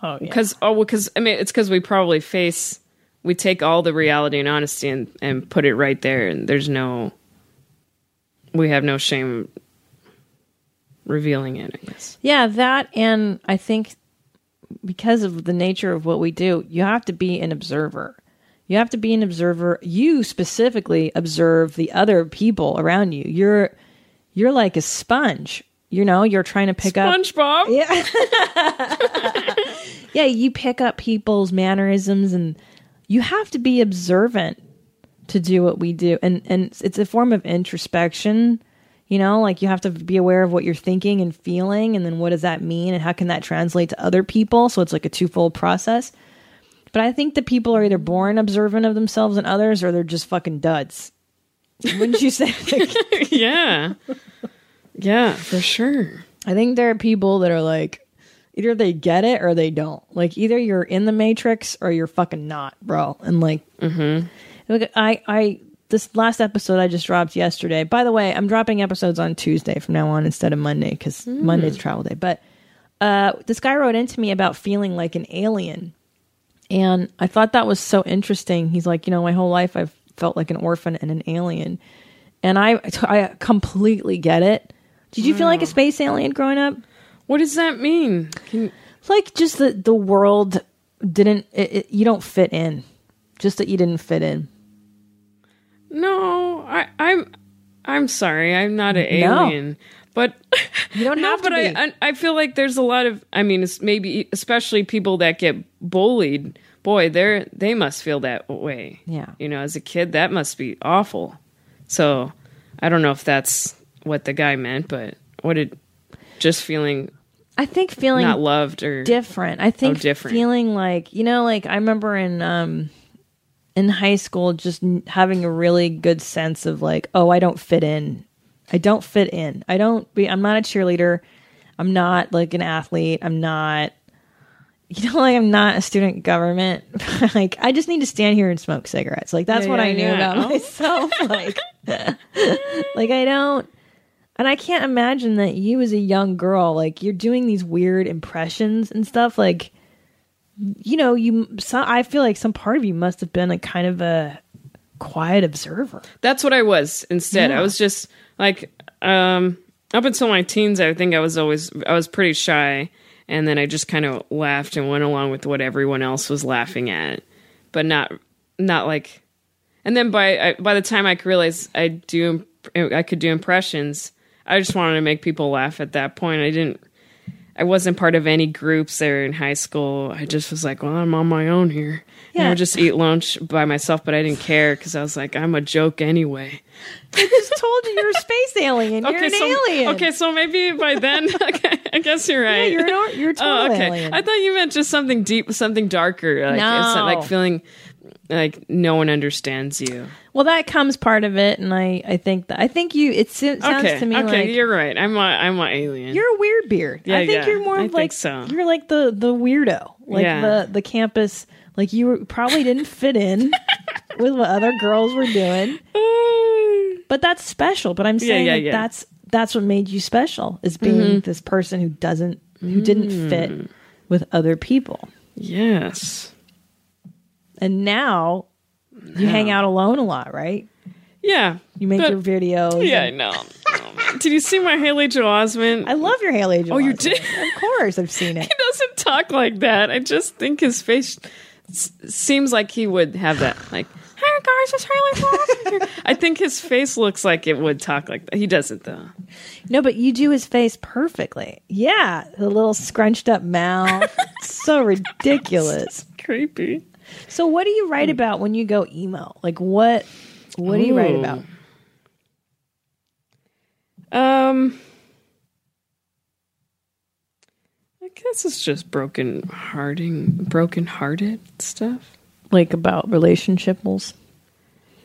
Oh, yeah. because oh because I mean it's because we probably face we take all the reality and honesty and and put it right there and there's no we have no shame revealing it I guess Yeah, that and I think because of the nature of what we do, you have to be an observer. You have to be an observer. You specifically observe the other people around you. You're you're like a sponge. You know, you're trying to pick up SpongeBob yeah Yeah, you pick up people's mannerisms and you have to be observant to do what we do. And and it's a form of introspection. You know, like you have to be aware of what you're thinking and feeling and then what does that mean and how can that translate to other people? So it's like a twofold process. But I think that people are either born observant of themselves and others or they're just fucking duds. Wouldn't you say? yeah yeah for sure I think there are people that are like, either they get it or they don't. Like either you're in the matrix or you're fucking not, bro. And like, look, I, I, this last episode I just dropped yesterday. By the way, I'm dropping episodes on Tuesday from now on instead of Monday because Monday's travel day. But uh, this guy wrote into me about feeling like an alien, and I thought that was so interesting. He's like, you know, my whole life I've felt like an orphan and an alien, and I, I completely get it. Did you feel like a space alien growing up? What does that mean? Can- like just that the world didn't it, it, you don't fit in. Just that you didn't fit in. No I I'm I'm sorry. I'm not an No. alien. But you don't no, have to but be. I, I feel like there's a lot of I mean it's maybe especially people that get bullied boy they're they must feel that way. Yeah. you know as a kid that must be awful. So I don't know if that's what the guy meant but what did just feeling i think feeling not loved or different. I think Oh, different. feeling like you know like i remember in um in high school just n- having a really good sense of like oh i don't fit in. I don't fit in. I don't be i'm not a cheerleader. I'm not like an athlete. I'm not you know like i'm not a student government. Like i just need to stand here and smoke cigarettes. Like that's Yeah, what yeah, i knew yeah. about Oh. myself like like i don't and I can't imagine that you as a young girl, like you're doing these weird impressions and stuff. Like, you know, you. So, I feel like some part of you must have been a kind of a quiet observer. That's what I was instead. Yeah. I was just like um up until my teens I think I was always I was pretty shy and then I just kind of laughed and went along with what everyone else was laughing at. But not not like and then by I, by the time I could realize I do I could do impressions, I just wanted to make people laugh at that point. I didn't I wasn't part of any groups there in high school. I just was like, well, I'm on my own here. And I Yeah. would just eat lunch by myself, but I didn't care because I was like, I'm a joke anyway. I just told you you're a space alien. You're an so, alien. Okay, so maybe by then, okay, I guess you're yeah, right. you're an, you're a oh, total oh, okay. alien. I thought you meant just something deep, something darker. Like, No. like feeling like no one understands you. well, that comes part of it, and I, I think that I think you. It sounds okay, to me okay, like you're right. I'm a, I'm a alien. You're a weird beard. Yeah, I think yeah, you're more I like so. you're like the the weirdo, like Yeah. the the campus. Like you were, probably didn't fit in with what other girls were doing, but that's special. But I'm saying yeah, like, yeah. that's that's what made you special is being Mm-hmm. this person who doesn't who didn't Mm. fit with other people, yes. And now you hang out alone a lot, right? Yeah. You make but- your videos. Yeah, I and- know. Did you see my Haley Joel Osment? I love your Haley Joel. Oh, you Osment. did? Of course, I've seen it. he doesn't talk like that. I just think his face s- seems like he would have that. Like, hey guys, it's Haley Joel Osment. I think his face looks like it would talk like that. He doesn't though. No, but you do his face perfectly. Yeah, the little scrunched up mouth. So ridiculous. Creepy. So what do you write about when you go emo? Like what what do you write about? Um, I guess it's just broken hearting, broken hearted stuff. Like about relationships?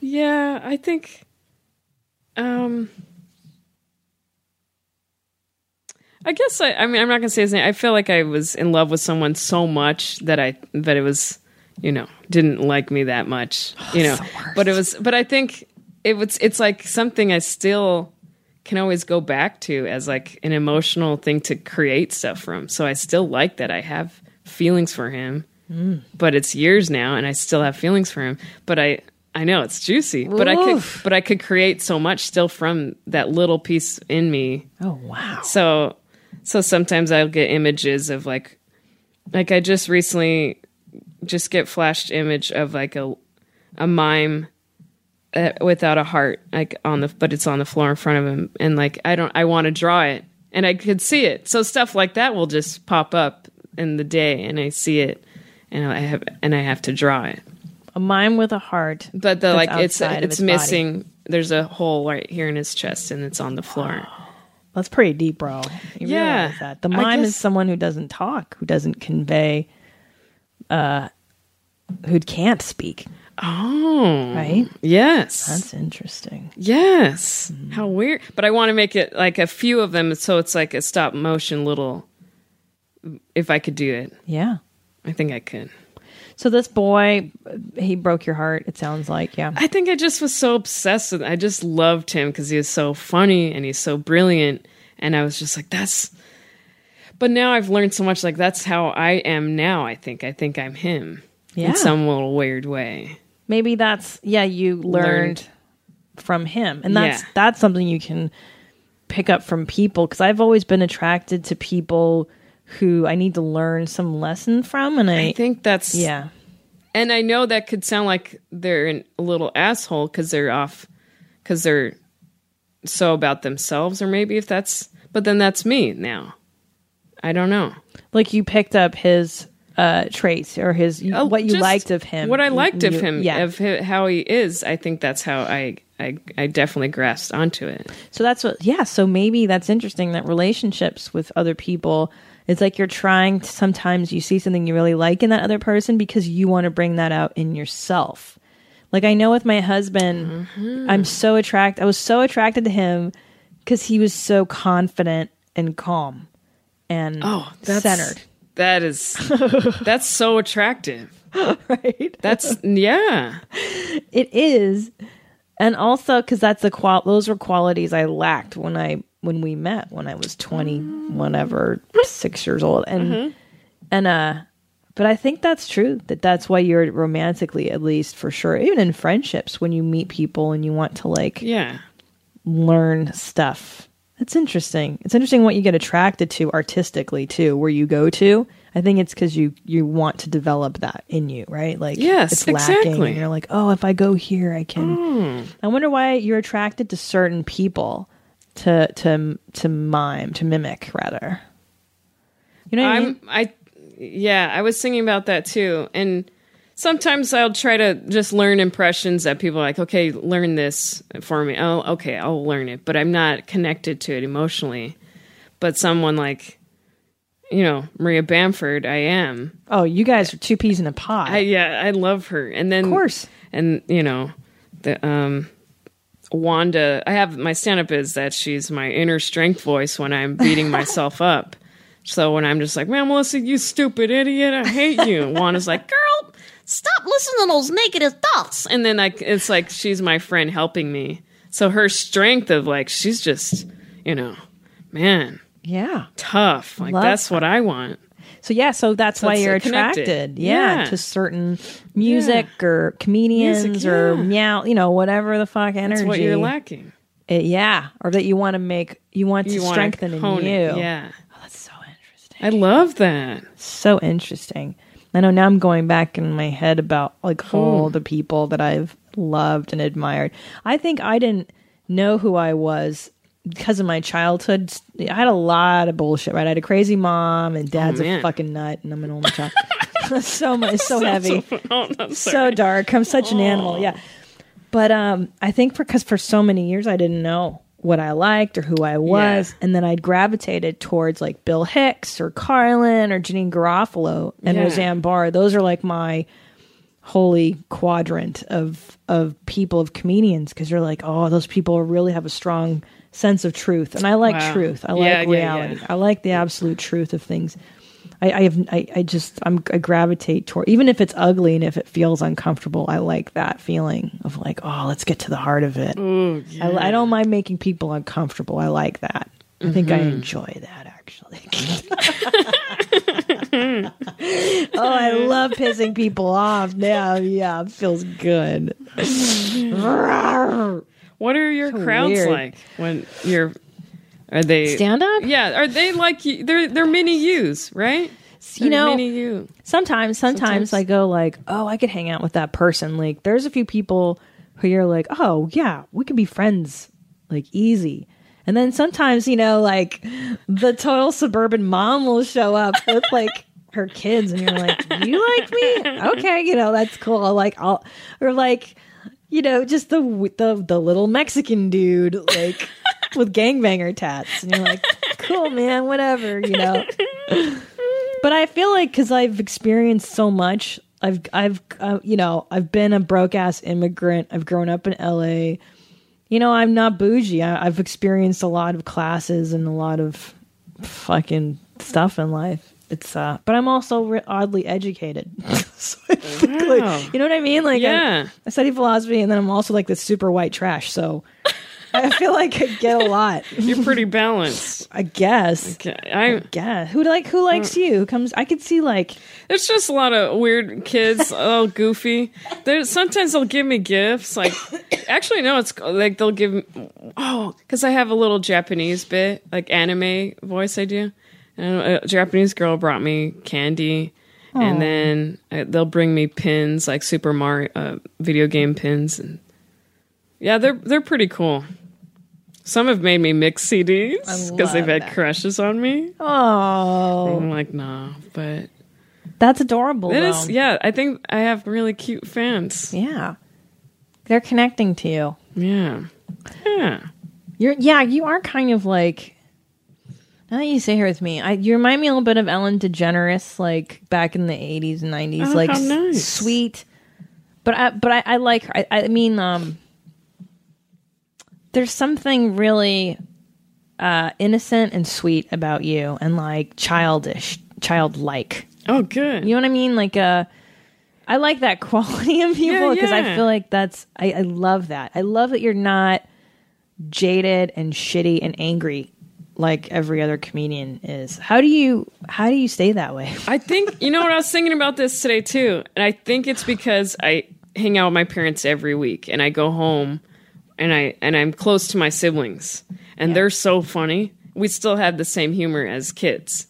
Yeah, I think. Um, I guess I. I mean, I'm not gonna say his name. I feel like I was in love with someone so much that I that it was, you know, didn't like me that much. You know, but it was. But I think it was. It's like something I still can always go back to as like an emotional thing to create stuff from. So I still like that I have feelings for him. But it's years now and I still have feelings for him. But I I know it's juicy, but I could but I could create so much still from that little piece in me. Oh wow. So so sometimes I'll get images of like like I just recently just get flashed image of like a a mime uh, without a heart like on the but it's on the floor in front of him and like I don't I want to draw it and I could see it. So stuff like that will just pop up in the day and I see it and I have and I have to draw it. A mime with a heart. But the like it's it's his body. missing there's a hole right here in his chest and it's on the floor. That's pretty deep, bro. You Yeah. realize that. The mime is someone who doesn't talk, who doesn't convey uh who can't speak, Oh. right? Yes. That's interesting. Yes. Mm-hmm. How weird. But I want to make it like a few of them so it's like a stop motion little. If I could do it, Yeah. I think I could. So this boy, he broke your heart. It sounds like, yeah. I think I just was so obsessed with I just loved him because he was so funny and he's so brilliant. And I was just like, that's. But now I've learned so much. Like, that's how I am now, I think. I think I'm him Yeah. in some little weird way. Maybe that's yeah. You learned, Learned. from him, and that's Yeah. that's something you can pick up from people. Because I've always been attracted to people who I need to learn some lesson from, and I, I think that's. yeah. And I know that could sound like they're an, a little asshole because they're off, because they're so about themselves, or maybe if that's, but then that's me now. I don't know. like you picked up his uh traits or his Oh, what you liked of him What I You- liked of him, yeah of how he is. I think that's how I, I, I definitely grasped onto it. so that's what yeah so maybe that's interesting that relationships with other people it's like you're trying to sometimes you see something you really like in that other person because you want to bring that out in yourself like i know with my husband Mm-hmm. i'm so attracted. i was so attracted to him because he was so confident and calm and Oh, that's centered That is, that's so attractive. right That's yeah. It is, and also because that's the qual. Those were qualities I lacked when I when we met when I was twenty, whatever, six years old, and and uh, but I think that's true. That that's why you're romantically, at least for sure, even in friendships, when you meet people and you want to like Yeah. learn stuff. It's interesting. It's interesting what you get attracted to artistically too, where you go to. I think it's because you you want to develop that in you, right? Like Yes, it's lacking, exactly. and you're like, oh, if I go here, I can. Mm. I wonder why you're attracted to certain people to to to mime to mimic rather. You know what I mean? I'm I yeah, I was thinking about that too. And sometimes I'll try to just learn impressions that people are like, okay, learn this for me. Oh, okay, I'll learn it, but I'm not connected to it emotionally. But someone like you know, Maria Bamford, I am. Oh, you guys are two peas in a pod. I yeah, I love her. And then Of course. and you know, the um Wanda, I have my stand up is that she's my inner strength voice when I'm beating myself up. So when I'm just like, man, Melissa, you stupid idiot, I hate you. Wanda's like, girl, stop listening to those negative thoughts. And then like it's like she's my friend helping me. So her strength of like she's just, you know, man, yeah. tough. Like Love that's what I want. So yeah, so that's why you're connected. attracted, yeah, Yeah. to certain music or comedians Music, or yeah. meow, you know, whatever the fuck energy. That's what you're lacking. It- yeah, or that you want to make, you want to You wanna strengthen in you. it. Yeah. Oh, that's so interesting. I love that. So interesting. I know now I'm going back in my head about like all the people that I've loved and admired. I think I didn't know who I was because of my childhood. I had a lot of bullshit, right? I had a crazy mom and dad's a fucking nut and I'm an only child. so much, so heavy, oh, so dark. I'm such an animal. Yeah, but um, I think because for so many years I didn't know what I liked or who I was, and then I'd gravitated towards like Bill Hicks or Carlin or Janeane Garofalo and Yeah. Roseanne Barr. Those are like my holy quadrant of of people of comedians because you're like, oh, those people really have a strong sense of truth, and I like Wow. truth. I Yeah, like yeah, reality. yeah. I like the absolute truth of things. I, I have I, I just I'm I gravitate toward even if it's ugly and if it feels uncomfortable. I like that feeling of like, oh, let's get to the heart of it. Ooh, I, I don't mind making people uncomfortable. I like that. I think Mm-hmm. I enjoy that actually. oh, I love pissing people off now. Yeah, it feels good. What are your crowds weird. like when you're? Are they Stand up? Yeah, are they like? They're they're mini yous, right? You They're know, mini you. sometimes, sometimes Sometimes. I go like, oh, I could hang out with that person. Like, there's a few people who you're like, oh yeah, we can be friends, like easy. And then sometimes, you know, like the total suburban mom will show up with like her kids, and you're like, you like me? Okay, you know, that's cool. I'll, like, I'll or like, you know, just the the the little Mexican dude, like with gangbanger tats, and you're like, cool, man, whatever, you know. But I feel like because I've experienced so much, I've I've uh, you know I've been a broke ass immigrant. I've grown up in L.A. You know I'm not bougie. I, I've experienced a lot of classes and a lot of fucking stuff in life. It's uh, but I'm also re- oddly educated. so I think, like, Wow. you know what I mean? Like, I- Yeah. I, study philosophy, and then I'm also like this super white trash. So I feel like I get a lot. You're pretty balanced. I guess. Okay, I guess Who like who likes you? Who comes? I could see like There's just a lot of weird kids, all goofy. There's sometimes they'll give me gifts. Like, actually, no, it's like they'll give. Me, oh, because I have a little Japanese bit, like anime voice I do. And a Japanese girl brought me candy, and then uh, they'll bring me pins, like Super Mario uh, video game pins, and yeah, they're they're pretty cool. Some have made me mix CDs because they've had that. crushes on me. oh, I'm like, nah, but that's adorable. it is, yeah. I think I have really cute fans. Yeah. They're connecting to you. Yeah, yeah. You're yeah, you are kind of like now that you say here with me, I you remind me a little bit of Ellen DeGeneres, like back in the eighties and nineties, Oh, like nice. sweet. But I but I, I like her. I, I mean, um, there's something really uh, innocent and sweet about you, and like childish, childlike. Oh, good. You know what I mean? Like uh I like that quality in people Yeah, because I feel like that's I, I love that. I love that you're not jaded and shitty and angry like every other comedian is. How do you how do you stay that way? I think you know what I was thinking about this today too, and I think it's because I hang out with my parents every week, and I go home, and I and I'm close to my siblings, and they're so funny. We still have the same humor as kids,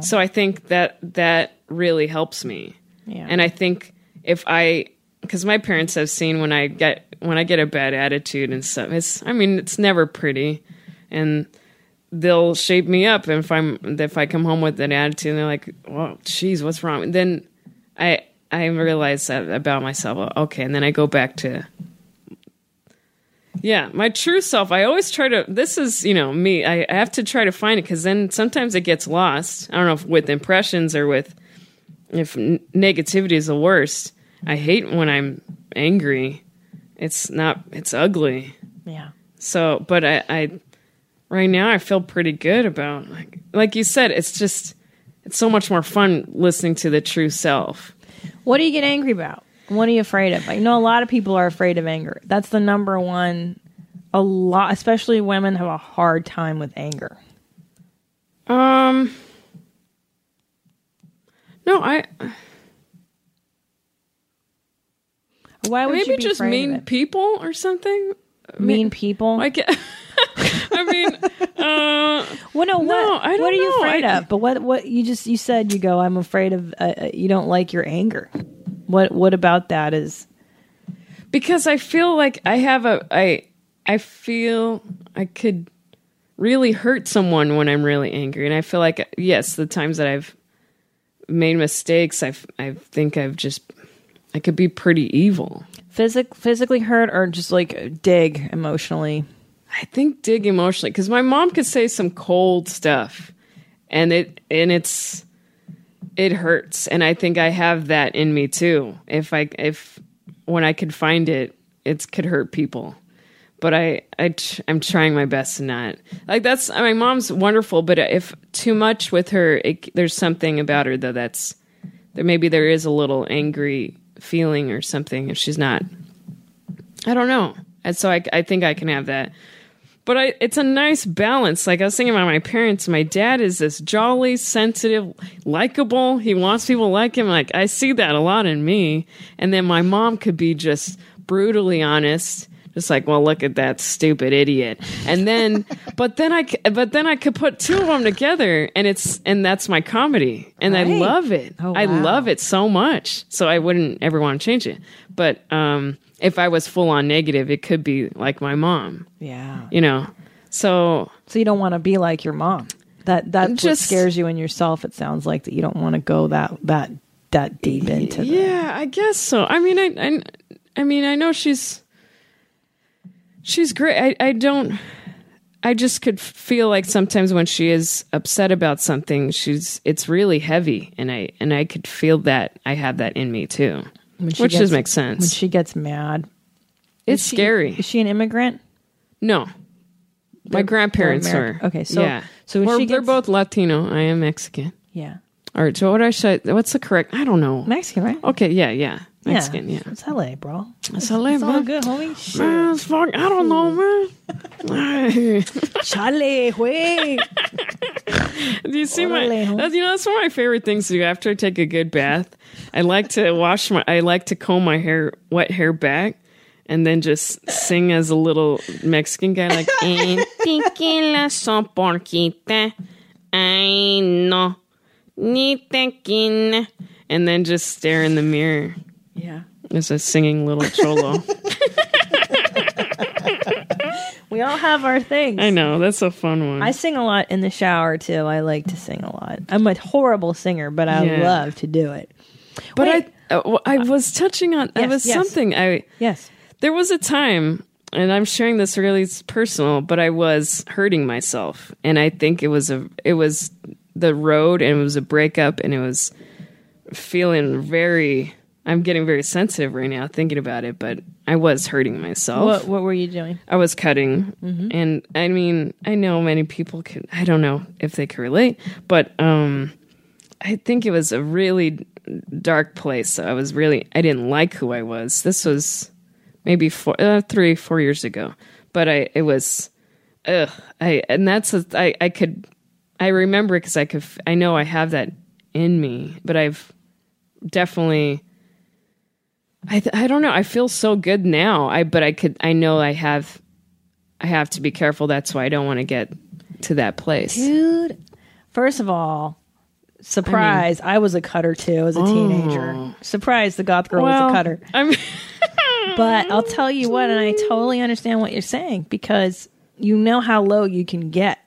so I think that that really helps me. Yeah. And I think if I, because my parents have seen when I get when I get a bad attitude and stuff, it's I mean it's never pretty, and they'll shape me up. And if I'm if I come home with an attitude, and they're like, "Well, geez, what's wrong?" Then I I realize that about myself. Oh, okay, and then I go back to. Yeah, my true self. I always try to. This is, you know, me. I, I have to try to find it because then sometimes it gets lost. I don't know if with impressions or with if n- negativity is the worst. I hate when I'm angry. It's not. It's ugly. Yeah. So, but I, I right now I feel pretty good about like like you said. It's just it's so much more fun listening to the true self. What do you get angry about? What are you afraid of? I know a lot of people are afraid of anger. That's the number one a lot especially women have a hard time with anger. Um. No, I Why would you maybe be just mean people or something. mean people? I get. I mean, uh, Well, no, what, I don't what are you know. afraid I- of? But what, what you just you said you go. I'm afraid of. Uh, uh, you don't like your anger. What, what about that is? because I feel like I have a I I feel I could really hurt someone when I'm really angry, and I feel like yes, the times that I've made mistakes, I I think I've just, I could be pretty evil. Physic- physically hurt or just like dig emotionally? I think dig emotionally because my mom could say some cold stuff, and it and it's it hurts, and I think I have that in me too. If I if when I could find it, it could hurt people. But I I I'm trying my best to not like that's my mom's wonderful, but if too much with her, it, there's something about her though that's there. Maybe there is a little angry feeling or something if she's not I don't know. And so I, I think I can have that. But I, it's a nice balance. Like I was thinking about my parents. My dad is this jolly, sensitive, likable. He wants people to like him. Like I see that a lot in me. And then my mom could be just brutally honest. Just like, well, look at that stupid idiot. And then, but then I, but then I could put two of them together, and it's, and that's my comedy, and I love it. Oh, I love it so much. So I wouldn't ever want to change it. But um, if I was full on negative, it could be like my mom, Yeah. you know. So So you don't want to be like your mom. That what Just- scares you in yourself. It sounds like that you don't want to go that that that deep into. yeah, I guess so. I mean, I, I, I mean, I know she's she's great. I, I don't. I just could feel like sometimes when she is upset about something, she's it's really heavy, and I and I could feel that I have that in me too, which gets- does make sense. When she gets mad, it's Is she- scary. Is she an immigrant? No. My grandparents they're were. Okay, so- yeah. so when We're- she they're both Latino. I am Mexican. Yeah, All right. So what I say? What's the correct? I don't know. Mexican, right? Okay. Yeah. Yeah. Mexican. Yeah. It's LA, bro. It's LA, It's all good, homie. Shit. Man, it's fuck. I don't know, man. Chale, wait. do you see my? Huh? That's, you know, that's one of my favorite things to do after I take a good bath. I like to wash my. I like to comb my hair, wet hair back, and then just sing as a little Mexican guy, like. "En tequila son porquita, ay no, ni tequila," and then just stare in the mirror Yeah. as a singing little cholo. We all have our things. I know that's a fun one. I sing a lot in the shower too. I like to sing a lot. I'm a horrible singer, but I Yeah. love to do it. but Wait. I, uh, I was touching on. Yes, was yes. something I. Yes. There was a time, and I'm sharing this really personal, but I was hurting myself, and I think it was a it was the road, and it was a breakup, and it was feeling very. I'm getting very sensitive right now thinking about it, but I was hurting myself. What What were you doing? I was cutting, Mm-hmm. and I mean, I know many people could. I don't know if they could relate, but um, I think it was a really dark place. So I was really, I didn't like who I was. This was maybe four, uh, three, four years ago, but I, it was, ugh. I and that's a, I, I could, I remember because I could, I know I have that in me, but I've definitely. I th- I don't know. I feel so good now. I but I could I know I have I have to be careful. That's why I don't want to get to that place. Dude, first of all, surprise! I, was a cutter too as a teenager. Oh. Surprise! The goth girl was a cutter. I'm But I'll tell you what, and I totally understand what you're saying because you know how low you can get.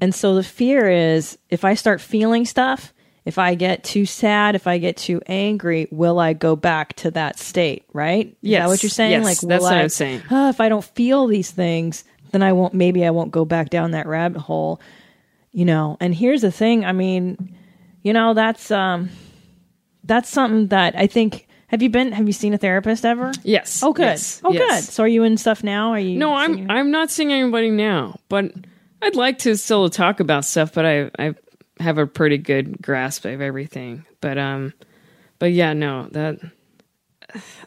And so the fear is if I start feeling stuff, if I get too sad, if I get too angry, will I go back to that state, right? Is Yes, that what you're saying? yes, like, that's what I, I'm saying. "Ah, if I don't feel these things, then I won't, maybe I won't go back down that rabbit hole, you know? And here's the thing I mean, you know, that's, um, that's something that I think. Have you been? Have you seen a therapist ever? yes. Oh, good. yes, oh, yes. good. So, are you in stuff now? Are you? No, I'm I'm not seeing anybody now, but I'd like to still talk about stuff. But I I have a pretty good grasp of everything. But um, but yeah, no that.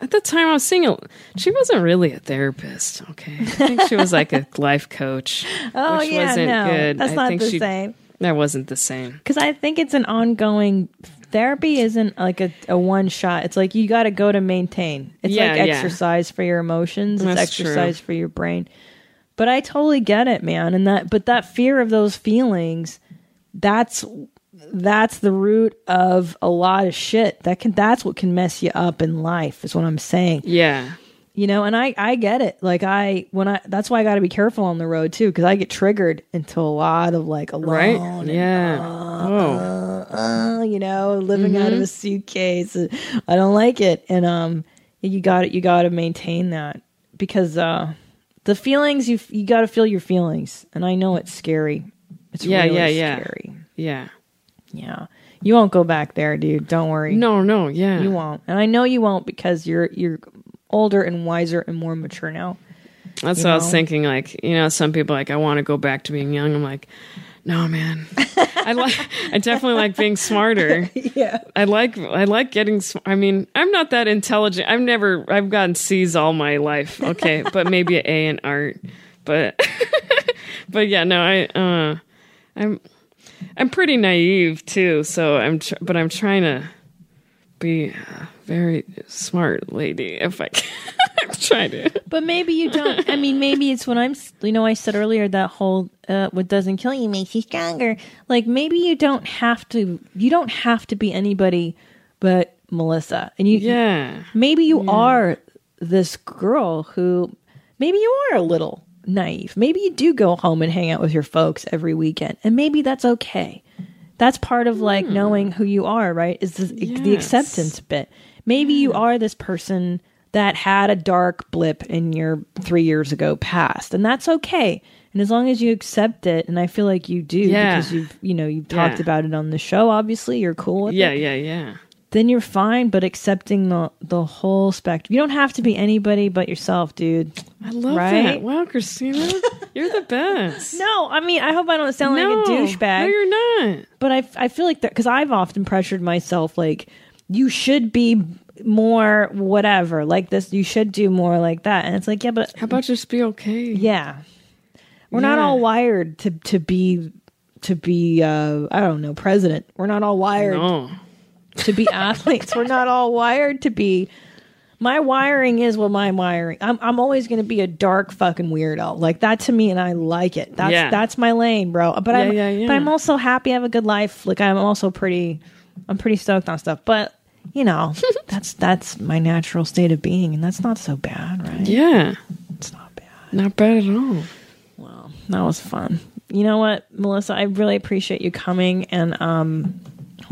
At the time I was seeing it, she wasn't really a therapist. Okay, I think she was like a life coach, Oh, which yeah, wasn't no, good. that's I not the she, same. That wasn't the same. Because I think it's an ongoing therapy. Isn't like a, a one shot. It's like you got to go to maintain. It's Yeah, like yeah. exercise for your emotions. It's That's true. exercise for your brain. But I totally get it, man. And that, but that fear of those feelings, that's that's the root of a lot of shit. That can that's what can mess you up in life. Is what I'm saying. Yeah, you know and i i get it like i when i that's why i got to be careful on the road too because i get triggered into a lot of like alone right. and, Yeah. uh, oh, uh, you know, living out of a suitcase. I don't like it. And um, you got it. You got to maintain that because uh, the feelings you you got to feel your feelings. And I know it's scary. It's Yeah, really yeah, yeah. scary. Yeah. Yeah, you won't go back there, dude. Don't worry. No, no, yeah. you won't. And I know you won't because you're you're older and wiser and more mature now. That's what I was thinking. Like, you know, some people like, I want to go back to being young. I'm like, no, man. I like. I definitely like being smarter. Yeah. I like. I like getting. sm- I mean, I'm not that intelligent. I've never. I've gotten C's all my life. Okay, but maybe an A in art. But. but yeah, no. I. uh I'm. I'm pretty naive too. So I'm. Tr- but I'm trying to be a very smart lady. If I can. I'm trying to. But maybe you don't. I mean, maybe it's what I'm. You know, I said earlier that whole uh, "what doesn't kill you makes you stronger." Like maybe you don't have to. You don't have to be anybody but Melissa. And you, Yeah. maybe you are this girl who, maybe you are a little naive. Maybe you do go home and hang out with your folks every weekend, and maybe that's okay. That's part of like knowing who you are, right? Is the, the Hmm. Acceptance bit. Maybe you are this person that had a dark blip in your three years ago past, and that's okay. And as long as you accept it, and I feel like you do Yeah. because you've you know you've talked Yeah. about it on the show. Obviously, you're cool with Yeah, it. yeah, yeah. Then you're fine. But accepting the the whole spectrum, you don't have to be anybody but yourself, dude. I love Right? that. Wow, Christina, you're the best. No, I mean I hope I don't sound no, like a douchebag. No, you're not. but I, I feel like that because I've often pressured myself like you should be more whatever like this you should do more like that and it's like yeah but How about just be okay? yeah we're not all wired to to be to be uh I don't know president we're not all wired No. To be athletes. We're not all wired to be. My wiring is what my wiring. I'm I'm always going to be a dark fucking weirdo. Like that to me and I like it. That's Yeah. that's my lane bro. But I'm yeah, yeah. but I'm also happy I have a good life. Like I'm also pretty I'm pretty stoked on stuff. But you know that's that's my natural state of being and that's not so bad right? Yeah, it's not bad. Not bad at all. well that was fun. You know what Melissa? I really appreciate you coming and um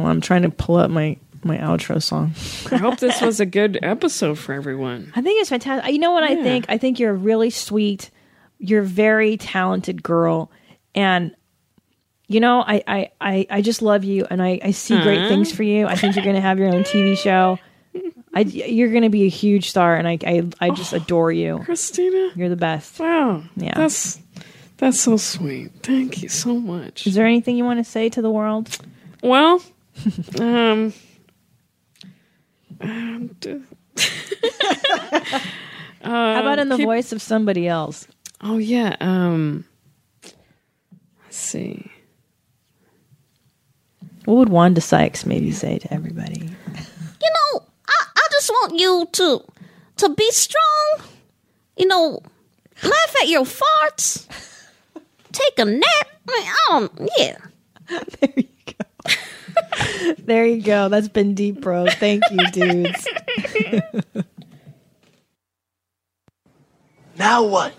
hold on, I'm trying to pull up my my outro song I hope this was a good episode for everyone. I think it's fantastic. You know what I think? I think you're a really sweet, you're a very talented girl, and you know, I I I, I just love you, and I I see great things for you. I think you're going to have your own TV show. I you're going to be a huge star, and I I, I just oh, adore you. Christina, You're the best. wow, Yeah. that's that's so sweet. Thank you so much. Is there anything you want to say to the world? Well, um, um, d- How about in the keep- voice of somebody else? oh yeah, um, let's see. What would Wanda Sykes maybe say to everybody? You know, I, I just want you to to be strong. You know, laugh at your farts. Take a nap. I mean, I don't, yeah. There you go. there you go. That's been deep, bro. Thank you, dudes. Now what?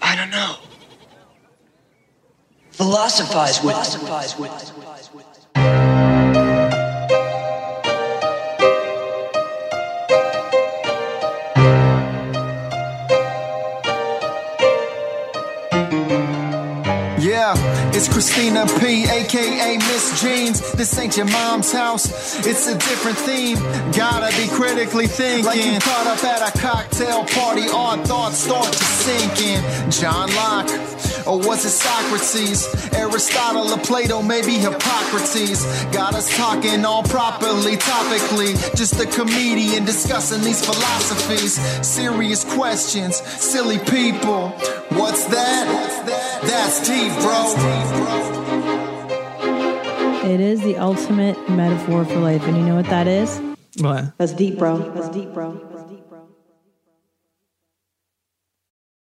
I don't know. Philosophize with. Philosophize with. It's Christina P, aka Miss Jeans. This ain't your mom's house, it's a different theme. Gotta be critically thinking. Like you caught up at a cocktail party, odd thoughts start to sink in. John Locke, or was it Socrates? Aristotle or Plato, maybe Hippocrates. Got us talking all properly, topically. Just a comedian discussing these philosophies. Serious questions, silly people. What's that? That's deep, bro. It is the ultimate metaphor for life, and you know what that is? What? That's deep, bro. That's deep, bro. That's deep, bro.